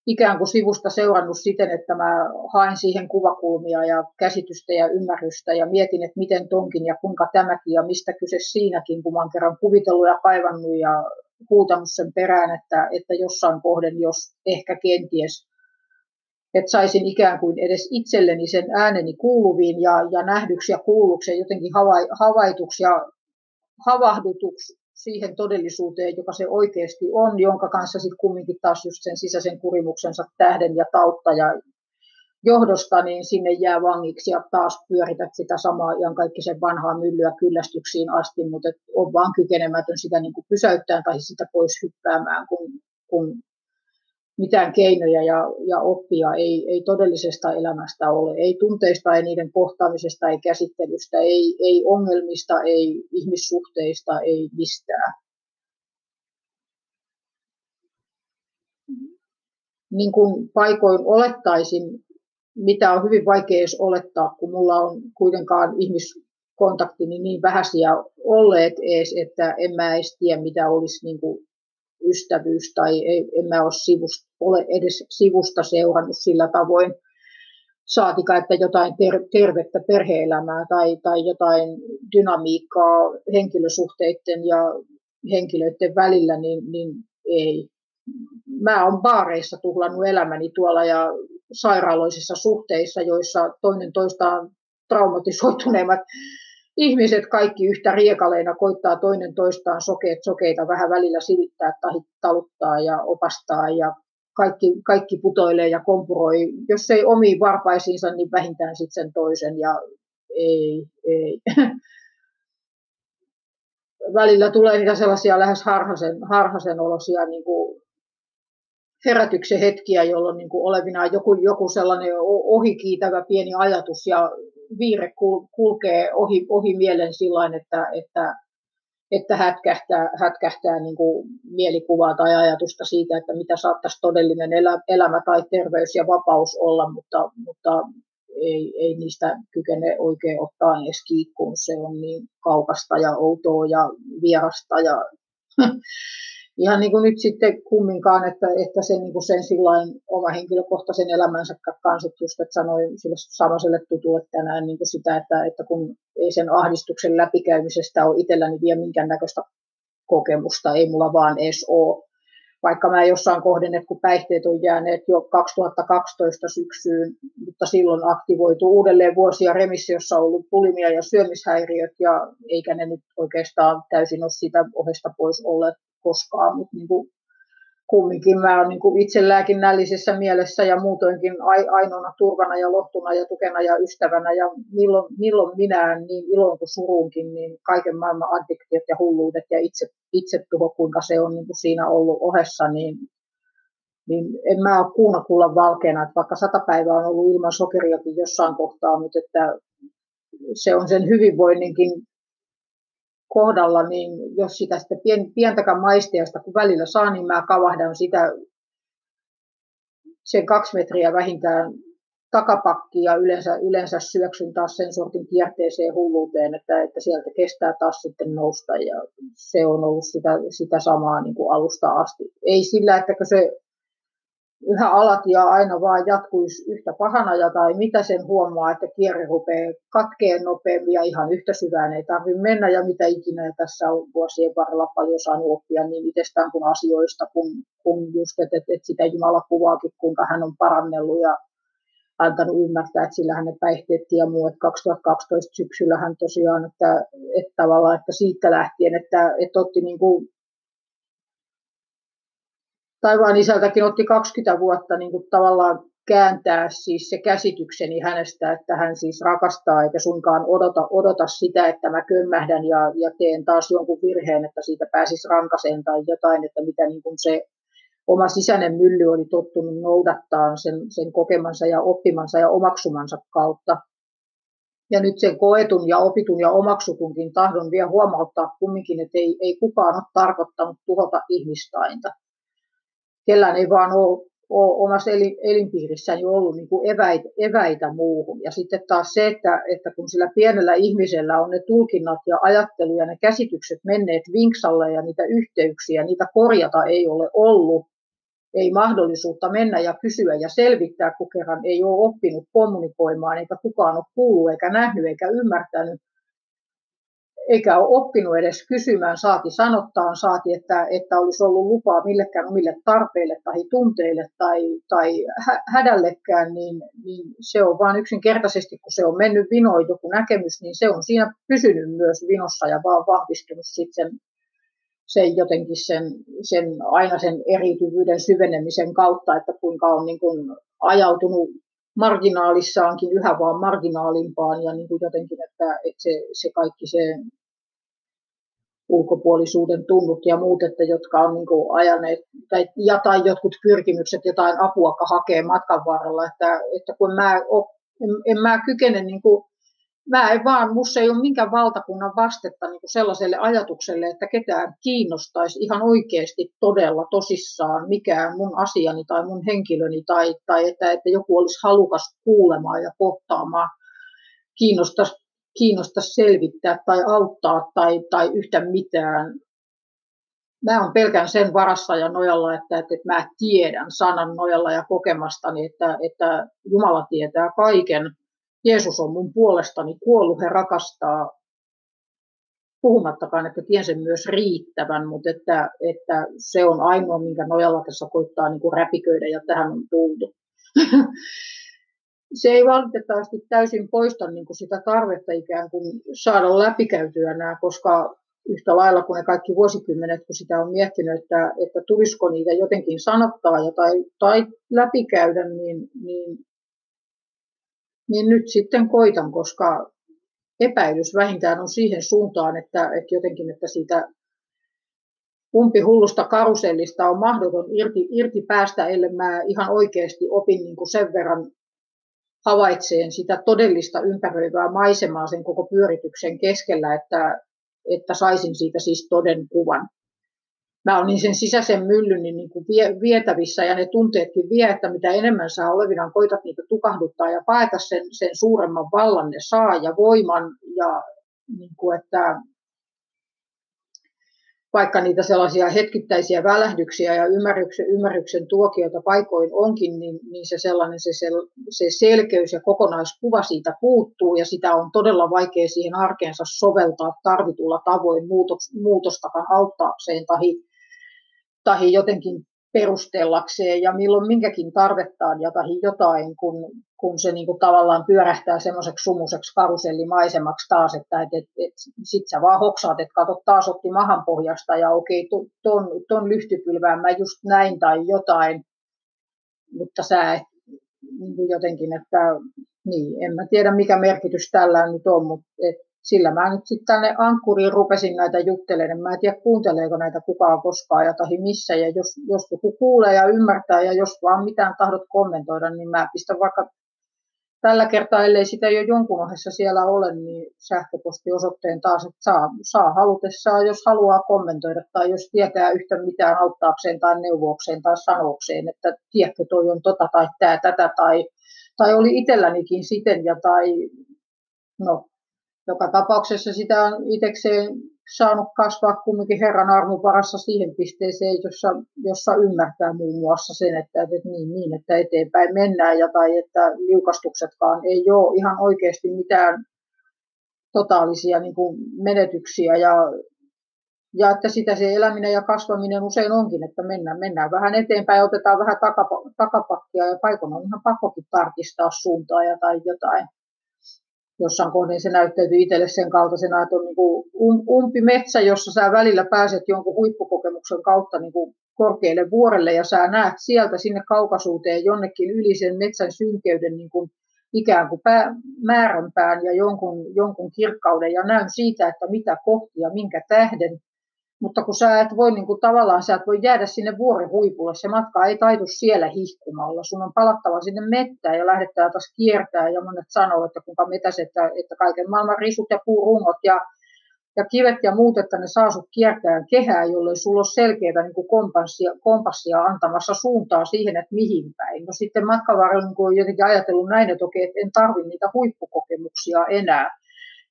ikään kuin sivusta seurannut siten, että mä haen siihen kuvakulmia ja käsitystä ja ymmärrystä ja mietin, että miten tonkin ja kuinka tämäkin ja mistä kyse siinäkin, kun mä oon kerran kuvitellut ja kaivannut ja huutanut sen perään, että, että jossain kohden, jos ehkä kenties, että saisin ikään kuin edes itselleni sen ääneni kuuluviin ja, ja nähdyksi ja kuulluksi ja jotenkin havaituksi ja havahdutuksi siihen todellisuuteen, joka se oikeasti on, jonka kanssa sitten kumminkin taas just sen sisäisen kurimuksensa tähden ja tautta ja johdosta, niin sinne jää vangiksi ja taas pyörität sitä samaa ihan kaikki sen vanhaa myllyä kyllästyksiin asti, mutta on vaan kykenemätön sitä niin kuin pysäyttämään tai sitä pois hyppäämään, kun, kun mitään keinoja ja, ja oppia ei, ei todellisesta elämästä ole. Ei tunteista, ei niiden kohtaamisesta, ei käsittelystä, ei, ei ongelmista, ei ihmissuhteista, ei mistään. Niin kuin paikoin olettaisin, mitä on hyvin vaikea edes olettaa, kun mulla on kuitenkaan ihmiskontaktini niin vähäisiä olleet edes, että en mä edes tiedä, mitä olisi niin kuin ystävyys tai en mä ole, sivusta, ole edes sivusta seurannut sillä tavoin. Saatika, että jotain ter- tervettä perheelämää tai, tai jotain dynamiikkaa henkilösuhteiden ja henkilöiden välillä, niin, niin ei. Mä oon baareissa tuhlannut elämäni tuolla ja sairaaloisissa suhteissa, joissa toinen toistaan traumatisoituneemmat ihmiset kaikki yhtä riekaleina koittaa toinen toistaan sokeet sokeita vähän välillä silittää tai taluttaa ja opastaa ja kaikki, kaikki putoilee ja kompuroi. Jos ei omiin varpaisiinsa, niin vähintään sitten sen toisen ja ei, ei. Välillä tulee niitä sellaisia lähes harhasen, harhasen olosia niin kuin herätyksen hetkiä, jolloin niin kuin olevinaan joku, joku sellainen ohikiitävä pieni ajatus ja viire kulkee ohi, ohi mielen sillä että, että, että hätkähtää, hätkähtää niin kuin mielikuvaa tai ajatusta siitä, että mitä saattaisi todellinen elä, elämä tai terveys ja vapaus olla, mutta, mutta ei, ei niistä kykene oikein ottaa edes kiikkuun. Se on niin kaukasta ja outoa ja vierasta ja ihan niin kuin nyt sitten kumminkaan, että, että sen, niin kuin sen sillain oma henkilökohtaisen elämänsä kanssa, just, että sanoin sille samaiselle tutulle tänään niin kuin sitä, että, että kun ei sen ahdistuksen läpikäymisestä ole itselläni vielä minkäännäköistä kokemusta, ei mulla vaan edes ole. Vaikka mä jossain kohden, että kun päihteet on jääneet jo 2012 syksyyn, mutta silloin aktivoitu uudelleen vuosia remissiossa on ollut pulimia ja syömishäiriöt, ja eikä ne nyt oikeastaan täysin ole sitä ohesta pois olleet koskaan, mutta niin kuin kumminkin mä olen niin itse lääkinnällisessä mielessä ja muutoinkin ainoana turvana ja lohtuna ja tukena ja ystävänä ja milloin, milloin minä niin ilon kuin surunkin, niin kaiken maailman addiktiot ja hulluudet ja itse, itse tuho, kuinka se on niin kuin siinä ollut ohessa, niin, niin en mä ole kuuna kuulla valkeana, että vaikka sata päivää on ollut ilman sokeriakin jossain kohtaa, mutta että se on sen hyvinvoinninkin kohdalla, niin jos sitä sitten pien, pientäkään maisteesta kun välillä saa, niin mä kavahdan sitä sen kaksi metriä vähintään takapakki ja yleensä, yleensä syöksyn taas sen sortin kierteeseen hulluuteen, että, että sieltä kestää taas sitten nousta ja se on ollut sitä, sitä samaa niin kuin alusta asti. Ei sillä, että se yhä alat ja aina vaan jatkuisi yhtä pahana ja tai mitä sen huomaa, että kierre rupeaa katkeen nopeammin ja ihan yhtä syvään ei tarvitse mennä ja mitä ikinä tässä on vuosien varrella paljon saanut oppia niin itsestään kuin asioista, kun, kun just, että, että, sitä Jumala kuvaakin, kuinka hän on parannellut ja antanut ymmärtää, että sillä hänen päihteettiin ja muu, että 2012 syksyllä hän tosiaan, että, että tavallaan, että siitä lähtien, että, että otti niin kuin taivaan isältäkin otti 20 vuotta niin kuin tavallaan kääntää siis se käsitykseni hänestä, että hän siis rakastaa eikä suinkaan odota, odota sitä, että mä kömmähdän ja, ja teen taas jonkun virheen, että siitä pääsisi rankaseen tai jotain, että mitä niin kuin se oma sisäinen mylly oli tottunut noudattaa sen, sen kokemansa ja oppimansa ja omaksumansa kautta. Ja nyt sen koetun ja opitun ja omaksutunkin tahdon vielä huomauttaa kumminkin, että ei, ei kukaan ole tarkoittanut tuhota ihmistainta kellään ei vaan ole, ole omassa elinpiirissään jo ollut niin kuin eväitä, eväitä muuhun. Ja sitten taas se, että, että kun sillä pienellä ihmisellä on ne tulkinnat ja ajattelu ja ne käsitykset menneet vinksalle ja niitä yhteyksiä, niitä korjata ei ole ollut, ei mahdollisuutta mennä ja kysyä ja selvittää, kun kerran ei ole oppinut kommunikoimaan, eikä kukaan ole kuullut eikä nähnyt eikä ymmärtänyt, eikä ole oppinut edes kysymään, saati sanottaa, saati, että, että olisi ollut lupaa millekään omille tarpeille tai tunteille tai, tai hädällekään, niin, niin se on vain yksinkertaisesti, kun se on mennyt vinoon joku näkemys, niin se on siinä pysynyt myös vinossa ja vaan vahvistunut sitten sen, sen jotenkin sen, sen, aina sen eriytyvyyden syvenemisen kautta, että kuinka on niin kuin ajautunut marginaalissaankin yhä vaan marginaalimpaan ja niin kuin jotenkin, että, että se, se kaikki se ulkopuolisuuden tunnut ja muut, että jotka on niin kuin ajaneet, tai, ja tai jotkut pyrkimykset jotain apua hakee matkan varrella, että, että kun mä en, en mä kykene, niin kuin, mä en vaan, musta ei ole minkään valtakunnan vastetta niin kuin sellaiselle ajatukselle, että ketään kiinnostaisi ihan oikeasti todella tosissaan mikään mun asiani tai mun henkilöni, tai, tai että, että joku olisi halukas kuulemaan ja kohtaamaan, kiinnostaisi kiinnosta selvittää tai auttaa tai, tai yhtä mitään. Mä olen pelkän sen varassa ja nojalla, että, että, että mä tiedän sanan nojalla ja kokemastani, että, että Jumala tietää kaiken. Jeesus on mun puolestani kuollut, he rakastaa. Puhumattakaan, että tien sen myös riittävän, mutta että, että se on ainoa, minkä nojalla tässä koittaa niin kuin räpiköidä ja tähän on tultu. se ei valitettavasti täysin poista niin kuin sitä tarvetta ikään kuin saada läpikäytyä nämä, koska yhtä lailla kuin ne kaikki vuosikymmenet, kun sitä on miettinyt, että, että tulisiko niitä jotenkin sanottaa ja tai, tai läpikäydä, niin, niin, niin nyt sitten koitan, koska epäilys vähintään on siihen suuntaan, että, että jotenkin, että siitä umpihullusta karusellista on mahdoton irti, irti päästä, ellei mä ihan oikeasti opin niin kuin sen verran havaitseen sitä todellista ympäröivää maisemaa sen koko pyörityksen keskellä, että, että saisin siitä siis toden kuvan. Mä olin sen sisäisen myllyn niin kuin vietävissä ja ne tunteetkin vie, että mitä enemmän saa olevinaan koitat niitä tukahduttaa ja paeta sen, sen suuremman vallan ne saa ja voiman ja niin kuin, että vaikka niitä sellaisia hetkittäisiä välähdyksiä ja ymmärryksen, ymmärryksen tuokioita paikoin onkin, niin, niin se sellainen se, sel, se selkeys ja kokonaiskuva siitä puuttuu ja sitä on todella vaikea siihen arkeensa soveltaa tarvitulla tavoin muutos, muutostakaan auttaakseen tai, tai jotenkin perustellakseen ja milloin minkäkin tarvettaan ja tai jotain, kun, kun se niin kuin tavallaan pyörähtää semmoiseksi sumuseksi karusellimaisemaksi taas, että et, et, et, sit sä vaan hoksaat, että katsot taas otti mahan pohjasta ja okei, ton, ton lyhtypylvään mä just näin tai jotain, mutta sä et, niin kuin jotenkin, että niin, en mä tiedä mikä merkitys tällä nyt on, mutta et, sillä mä nyt sitten tänne ankkuriin rupesin näitä juttelemaan. Mä en tiedä, kuunteleeko näitä kukaan koskaan ja tahi missä. Ja jos, jos joku kuulee ja ymmärtää ja jos vaan mitään tahdot kommentoida, niin mä pistän vaikka tällä kertaa, ellei sitä jo jonkun ohessa siellä ole, niin sähköpostiosoitteen taas, että saa, saa halutessaan, jos haluaa kommentoida tai jos tietää yhtä mitään auttaakseen tai neuvokseen tai sanokseen, että tiedätkö toi on tota tai tää tätä tai, tai oli itsellänikin siten ja tai no joka tapauksessa sitä on itsekseen saanut kasvaa kumminkin Herran armon varassa siihen pisteeseen, jossa, jossa ymmärtää muun muassa sen, että, että niin, niin, että eteenpäin mennään ja tai että liukastuksetkaan ei ole ihan oikeasti mitään totaalisia niin kuin menetyksiä. Ja, ja että sitä se eläminen ja kasvaminen usein onkin, että mennään, mennään vähän eteenpäin ja otetaan vähän takapakkia ja paikon on ihan pakkokin tarkistaa suuntaa ja tai jotain jossain kohdin se näyttäytyy itselle sen kaltaisena, että on niin kuin um, umpi metsä, jossa sä välillä pääset jonkun huippukokemuksen kautta niin kuin korkealle vuorelle ja sä näet sieltä sinne kaukaisuuteen jonnekin yli sen metsän synkeyden niin kuin ikään kuin pää, määränpään ja jonkun, jonkun kirkkauden ja näyn siitä, että mitä kohtia, minkä tähden mutta kun sä et voi niin kuin, tavallaan, sä et voi jäädä sinne vuoren huipulle, se matka ei taitu siellä hihkumalla. Sun on palattava sinne mettään ja lähdettävä taas kiertää ja monet sanoo, että kuinka metäs, että, että kaiken maailman risut ja puurungot ja, ja kivet ja muut, että ne saa sut kiertää kehää, jolle sulla on selkeää niin kuin kompassia, kompassia antamassa suuntaa siihen, että mihin päin. No sitten matkan niin on jotenkin ajatellut näin, että okei, että en tarvi niitä huippukokemuksia enää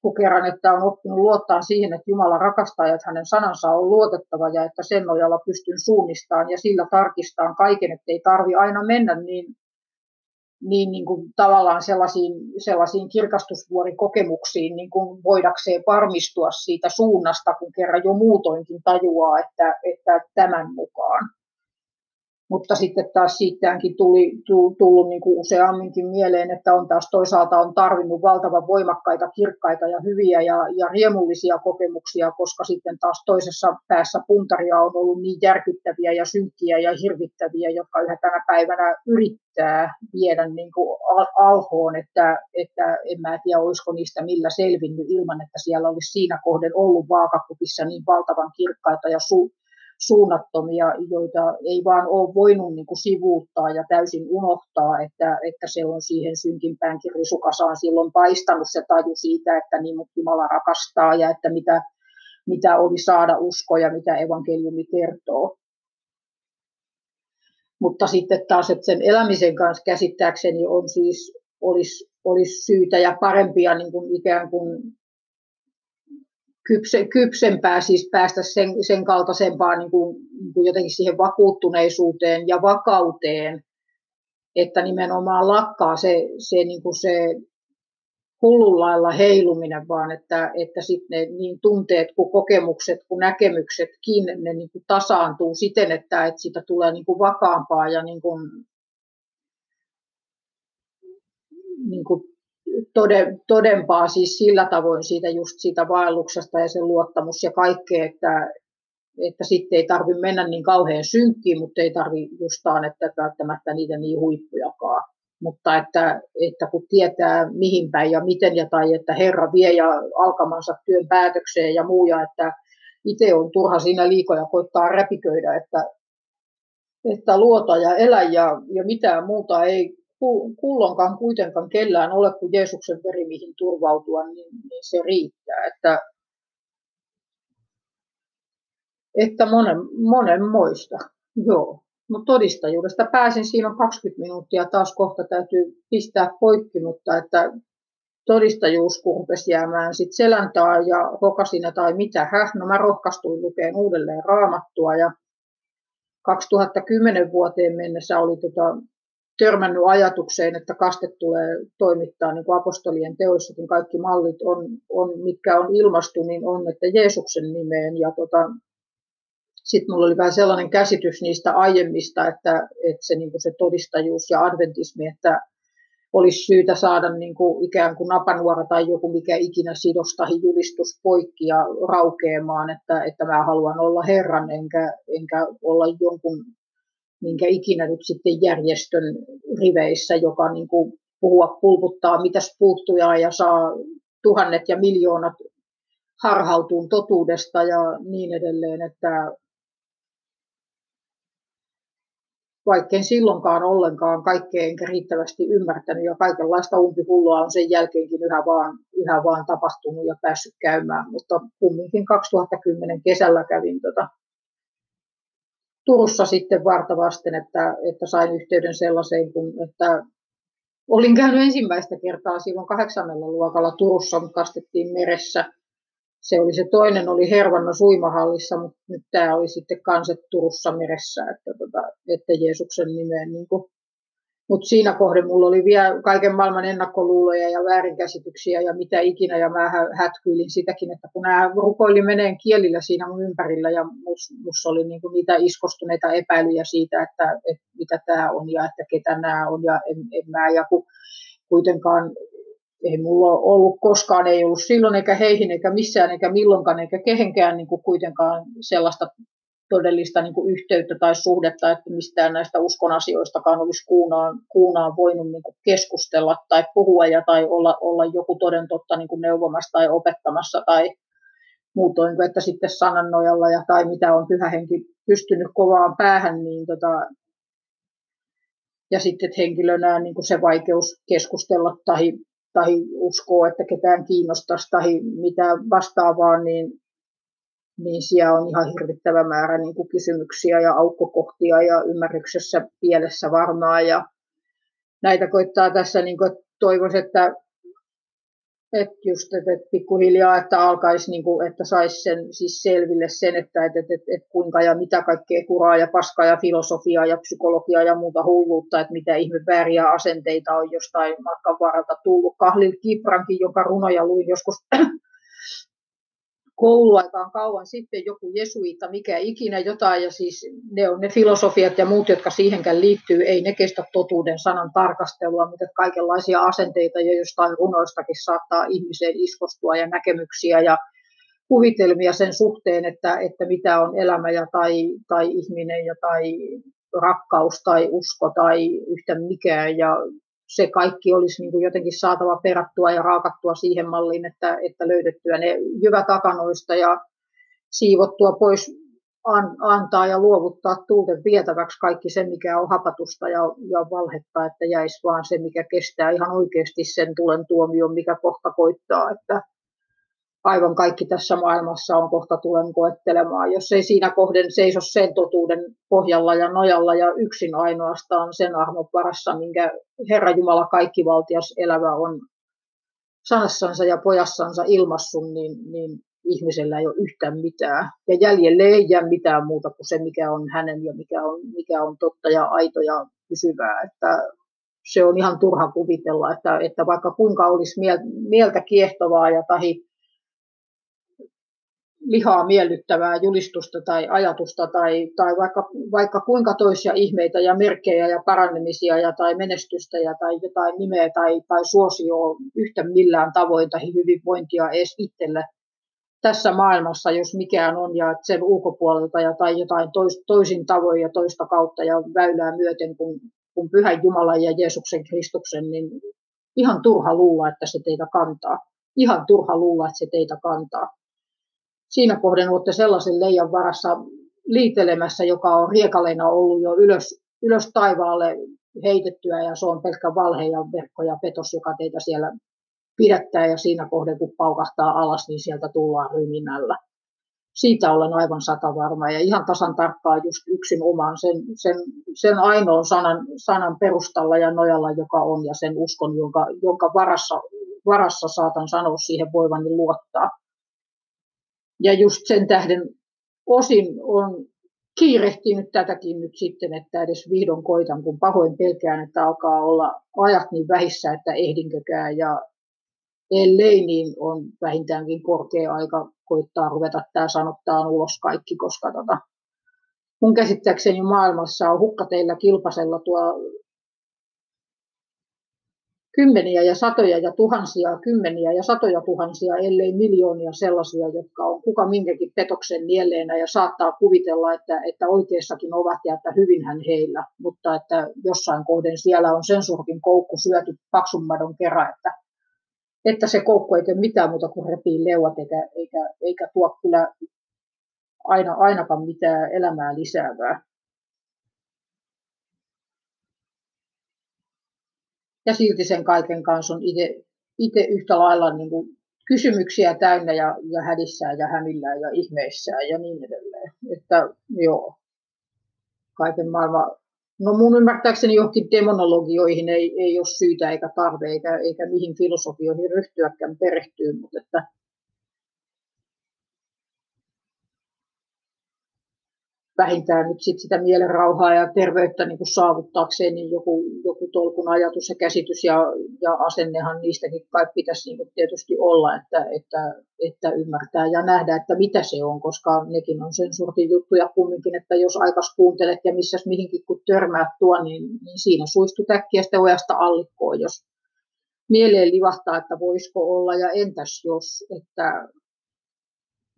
kun kerran, että on oppinut luottaa siihen, että Jumala rakastaa ja että hänen sanansa on luotettava ja että sen nojalla pystyn suunnistamaan ja sillä tarkistaan kaiken, että ei tarvi aina mennä niin, niin, niin kuin tavallaan sellaisiin, sellaisiin kirkastusvuorikokemuksiin niin kuin voidakseen varmistua siitä suunnasta, kun kerran jo muutoinkin tajuaa, että, että tämän mukaan. Mutta sitten taas siitäänkin tuli, tullut niin kuin useamminkin mieleen, että on taas toisaalta on tarvinnut valtavan voimakkaita, kirkkaita ja hyviä ja, ja riemullisia kokemuksia, koska sitten taas toisessa päässä puntaria on ollut niin järkyttäviä ja synkkiä ja hirvittäviä, jotka yhä tänä päivänä yrittää viedä niin kuin alhoon, että, että en mä tiedä, olisiko niistä millä selvinnyt ilman, että siellä olisi siinä kohden ollut vaakakupissa niin valtavan kirkkaita ja su, suunnattomia, joita ei vaan ole voinut niin kuin sivuuttaa ja täysin unohtaa, että, että se on siihen synkinpäänkin risukasaan silloin paistanut se taju siitä, että niin Jumala rakastaa ja että mitä, mitä oli saada usko ja mitä evankeliumi kertoo. Mutta sitten taas, että sen elämisen kanssa käsittääkseni on siis, olisi, olisi syytä ja parempia niin kuin ikään kuin kypse, kypsempää siis päästä sen, sen kaltaisempaan niin kuin, niin kuin jotenkin siihen vakuuttuneisuuteen ja vakauteen, että nimenomaan lakkaa se, se, niin kuin se hullun lailla heiluminen, vaan että, että sitten ne niin tunteet kuin kokemukset kuin näkemyksetkin, ne niin kuin tasaantuu siten, että, että siitä tulee niin kuin vakaampaa ja niin kuin, niin kuin tode, todempaa siis sillä tavoin siitä just siitä vaelluksesta ja sen luottamus ja kaikkea, että, että sitten ei tarvitse mennä niin kauhean synkkiin, mutta ei tarvitse justaan, että välttämättä niitä niin huippujakaan. Mutta että, että kun tietää mihin päin ja miten ja tai että Herra vie ja alkamansa työn päätökseen ja muu ja että itse on turha siinä liikoja koittaa räpiköidä, että, että luota ja elä ja, ja mitään muuta ei kullonkaan kuitenkaan kellään ole kuin Jeesuksen veri, mihin turvautua, niin, niin se riittää. Että, että monen, monen moista. Joo. Mutta todistajuudesta pääsin, siinä on 20 minuuttia, taas kohta täytyy pistää poikki, mutta että todistajuus, kun rupesi jäämään sit selän taa ja hokasina tai mitä häh, no mä rohkastuin lukeen uudelleen raamattua ja 2010 vuoteen mennessä oli tota, törmännyt ajatukseen, että kaste tulee toimittaa niin kuin apostolien teoissakin kaikki mallit on, on, mitkä on ilmastu, niin on, että Jeesuksen nimeen. Ja tota, sitten mulla oli vähän sellainen käsitys niistä aiemmista, että, että se, niin kuin se todistajuus ja adventismi, että olisi syytä saada niin kuin ikään kuin napanuora tai joku mikä ikinä sidos tai julistus poikki ja raukeamaan, että, että mä haluan olla Herran enkä, enkä olla jonkun minkä ikinä nyt sitten järjestön riveissä, joka niin kuin puhua pulputtaa mitäs puuttujaa ja saa tuhannet ja miljoonat harhautuun totuudesta ja niin edelleen, että vaikkei silloinkaan ollenkaan kaikkea enkä riittävästi ymmärtänyt ja kaikenlaista umpihullua on sen jälkeenkin yhä vaan, yhä vaan tapahtunut ja päässyt käymään, mutta kumminkin 2010 kesällä kävin tota Turussa sitten vartavasten, että, että sain yhteyden sellaiseen, kun, että olin käynyt ensimmäistä kertaa silloin kahdeksannella luokalla Turussa, mutta kastettiin meressä. Se oli se toinen, oli Hervanna suimahallissa, mutta nyt tämä oli sitten kanset Turussa meressä, että, tota, että Jeesuksen nimeen niin kuin mutta siinä kohden mulla oli vielä kaiken maailman ennakkoluuloja ja väärinkäsityksiä ja mitä ikinä. Ja mä hätkyilin sitäkin, että kun nämä rukoili meneen kielillä siinä mun ympärillä ja musta oli niinku niitä iskostuneita epäilyjä siitä, että, että mitä tämä on ja että ketä nämä on ja en, en mä. Ja kun kuitenkaan ei mulla ollut koskaan, ei ollut silloin eikä heihin eikä missään eikä milloinkaan eikä kehenkään niin kuin kuitenkaan sellaista todellista niin kuin yhteyttä tai suhdetta, että mistään näistä uskon asioistakaan olisi kuunaan, kuunaan voinut niin kuin keskustella tai puhua ja tai olla, olla joku toden totta niin neuvomassa tai opettamassa tai muutoin, että sitten sanan nojalla ja, tai mitä on pyhä henki pystynyt kovaan päähän, niin tota, ja sitten että henkilönä niin kuin se vaikeus keskustella tai, tai uskoa, että ketään kiinnostaisi tai mitä vastaavaa, niin niin siellä on ihan hirvittävä määrä niin kuin kysymyksiä ja aukkokohtia ja ymmärryksessä pielessä varmaan. Ja näitä koittaa tässä, niin kuin, toivoisi, että, että just, että, että pikkuhiljaa, että alkaisi, niin kuin, että saisi sen siis selville sen, että, että, että, että, että kuinka ja mitä kaikkea kuraa ja paskaa ja filosofiaa ja psykologiaa ja muuta hulluutta, että mitä ihme vääriä asenteita on jostain matkan varalta tullut. Kahlil Kiprankin, jonka runoja luin joskus kouluaikaan kauan sitten joku jesuita, mikä ikinä jotain, ja siis ne on ne filosofiat ja muut, jotka siihenkään liittyy, ei ne kestä totuuden sanan tarkastelua, mutta kaikenlaisia asenteita ja jostain runoistakin saattaa ihmiseen iskostua ja näkemyksiä ja kuvitelmia sen suhteen, että, että mitä on elämä ja tai, tai ihminen ja tai rakkaus tai usko tai yhtä mikään. Ja se kaikki olisi niin kuin jotenkin saatava perattua ja raakattua siihen malliin, että, että löydettyä ne jyvät akanoista ja siivottua pois an, antaa ja luovuttaa tuulten vietäväksi kaikki se, mikä on hapatusta ja, ja valhetta, että jäisi vaan se, mikä kestää ihan oikeasti sen tulen tuomion, mikä kohta koittaa. Että, aivan kaikki tässä maailmassa on kohta tulen koettelemaan. Jos ei siinä kohden seiso sen totuuden pohjalla ja nojalla ja yksin ainoastaan sen armon varassa, minkä Herra Jumala kaikkivaltias elävä on sanassansa ja pojassansa ilmassut, niin, niin ihmisellä ei ole yhtään mitään. Ja jäljelle ei jää mitään muuta kuin se, mikä on hänen ja mikä on, mikä on totta ja aito ja pysyvää. Että se on ihan turha kuvitella, että, että vaikka kuinka olisi mieltä kiehtovaa ja tahi lihaa miellyttävää julistusta tai ajatusta tai, tai vaikka, vaikka kuinka toisia ihmeitä ja merkkejä ja parannemisia ja tai menestystä ja tai jotain nimeä tai, tai suosioa yhtä millään tavoin tai hyvinvointia edes itselle tässä maailmassa, jos mikään on, ja sen ulkopuolelta ja tai jotain tois, toisin tavoin ja toista kautta ja väylää myöten kuin, kuin Pyhän Jumalan ja Jeesuksen Kristuksen, niin ihan turha luulla, että se teitä kantaa. Ihan turha luulla, että se teitä kantaa siinä kohden olette sellaisen leijan varassa liitelemässä, joka on riekaleina ollut jo ylös, ylös taivaalle heitettyä ja se on pelkkä valhe ja verkko ja petos, joka teitä siellä pidättää ja siinä kohden kun paukahtaa alas, niin sieltä tullaan ryminällä. Siitä olen aivan sata varma ja ihan tasan tarkkaan just yksin omaan sen, sen, sen ainoan sanan, sanan perustalla ja nojalla, joka on ja sen uskon, jonka, jonka varassa varassa saatan sanoa siihen voivani luottaa. Ja just sen tähden osin on kiirehtinyt tätäkin nyt sitten, että edes vihdoin koitan, kun pahoin pelkään, että alkaa olla ajat niin vähissä, että ehdinkökään. Ja ellei, niin on vähintäänkin korkea aika koittaa ruveta tämä sanottaa ulos kaikki, koska tota, mun käsittääkseni maailmassa on hukkateillä kilpasella tuo kymmeniä ja satoja ja tuhansia, kymmeniä ja satoja tuhansia, ellei miljoonia sellaisia, jotka on kuka minkäkin petoksen nielleenä ja saattaa kuvitella, että, että oikeassakin ovat ja että hyvinhän heillä, mutta että jossain kohden siellä on sen sortin koukku syöty paksun madon kerran, että, että se koukku ei tee mitään muuta kuin repii leuat eikä, eikä, eikä tuo kyllä aina, ainakaan mitään elämää lisäävää. Ja silti sen kaiken kanssa on itse yhtä lailla niin kuin kysymyksiä täynnä ja, ja hädissään ja hämillään ja ihmeissään ja niin edelleen. Että joo, kaiken maailman, no mun ymmärtääkseni johonkin demonologioihin ei, ei ole syytä eikä tarve eikä, eikä mihin filosofioihin ryhtyäkään perehtyä, mutta että vähintään nyt sit sitä mielenrauhaa ja terveyttä niin kuin saavuttaakseen, niin joku, joku tolkun ajatus ja käsitys ja, ja asennehan niistäkin kai pitäisi niin kuin tietysti olla, että, että, että ymmärtää ja nähdä, että mitä se on, koska nekin on sen sortin juttuja kumminkin, että jos aikas kuuntelet ja missä mihinkin kun törmäät tuo, niin, niin siinä suistut äkkiä sitten ojasta allikkoon, jos mieleen livahtaa, että voisiko olla ja entäs jos, että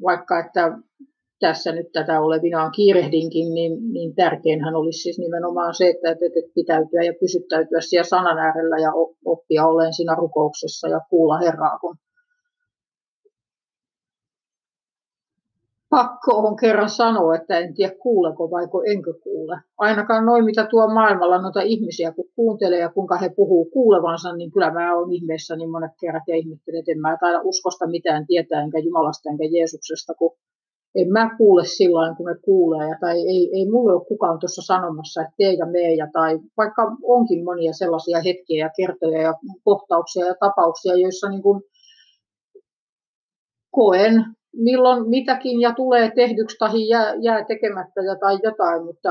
vaikka että tässä nyt tätä olevinaan kiirehdinkin, niin, niin tärkeinhän olisi siis nimenomaan se, että, pitäytyä ja pysyttäytyä siellä sanan äärellä ja oppia olen siinä rukouksessa ja kuulla Herraa, kun pakko on kerran sanoa, että en tiedä kuuleko vai enkö kuule. Ainakaan noin, mitä tuo maailmalla noita ihmisiä, kun kuuntelee ja kuinka he puhuu kuulevansa, niin kyllä mä oon ihmeessä niin monet kerrat ja ihmettelen, että en mä taida uskosta mitään tietää, enkä Jumalasta enkä Jeesuksesta, kun en mä kuule silloin, kun ne kuulee, tai ei, ei mulle ole kukaan tuossa sanomassa, että tee ja mee, ja tai vaikka onkin monia sellaisia hetkiä ja kertoja ja kohtauksia ja tapauksia, joissa niin kuin koen milloin mitäkin ja tulee tehdyksi tai jää, jää tekemättä ja tai jotain, mutta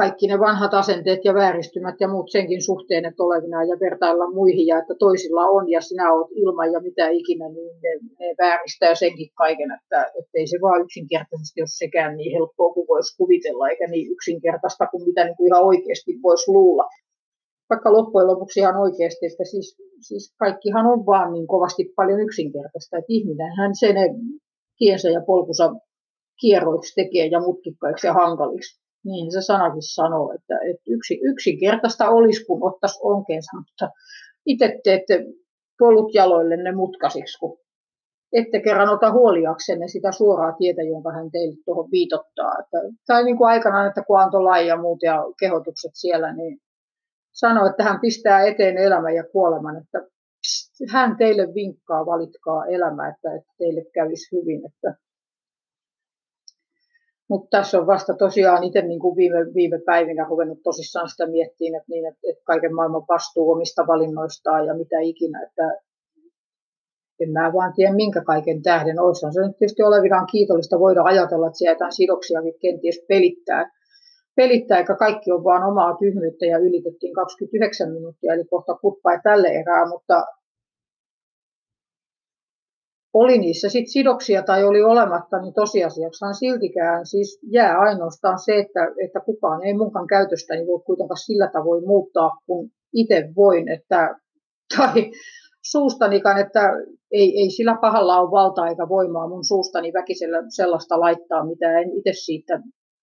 kaikki ne vanhat asenteet ja vääristymät ja muut senkin suhteen, että olevina ja vertailla muihin ja että toisilla on ja sinä olet ilman ja mitä ikinä, niin ne, ne vääristää senkin kaiken, että ei se vaan yksinkertaisesti ole sekään niin helppoa kuin voisi kuvitella, eikä niin yksinkertaista kuin mitä niin kuin ihan oikeasti voisi luulla. Vaikka loppujen lopuksi ihan oikeasti, että siis, siis kaikkihan on vaan niin kovasti paljon yksinkertaista, että ihminenhän sen tiensä ja polkusa kierroiksi tekee ja mutkikkaiksi ja hankaliksi niin se sanakin sanoo, että, että yksi, yksinkertaista olisi, kun ottaisi onkeensa, mutta itse teette polut jaloille ne mutkasiksi, kun ette kerran ota huoliaksenne sitä suoraa tietä, jonka hän teille tuohon viitottaa. Että, tai niin kuin aikanaan, että kun antoi lain ja muut ja kehotukset siellä, niin sanoi, että hän pistää eteen elämän ja kuoleman, että pst, hän teille vinkkaa, valitkaa elämä, että, että teille kävisi hyvin. Että mutta tässä on vasta tosiaan itse niin kuin viime, viime päivinä ruvennut tosissaan sitä miettimään, että, niin, että, että kaiken maailman vastuu omista valinnoistaan ja mitä ikinä, että en mä vaan tiedä minkä kaiken tähden. Olisihan se nyt tietysti olevinaan kiitollista voida ajatella, että siellä jotain sidoksiakin kenties pelittää, pelittää, eikä kaikki on vaan omaa tyhmyyttä ja ylitettiin 29 minuuttia, eli kohta kuppa tälle erää, mutta oli niissä sit sidoksia tai oli olematta, niin tosiasiaksaan siltikään siis jää ainoastaan se, että, että kukaan ei munkaan käytöstäni niin voi kuitenkaan sillä tavoin muuttaa, kun itse voin, että, tai suustanikaan, että ei, ei sillä pahalla ole valtaa eikä voimaa mun suustani väkisellä sellaista laittaa, mitä en itse siitä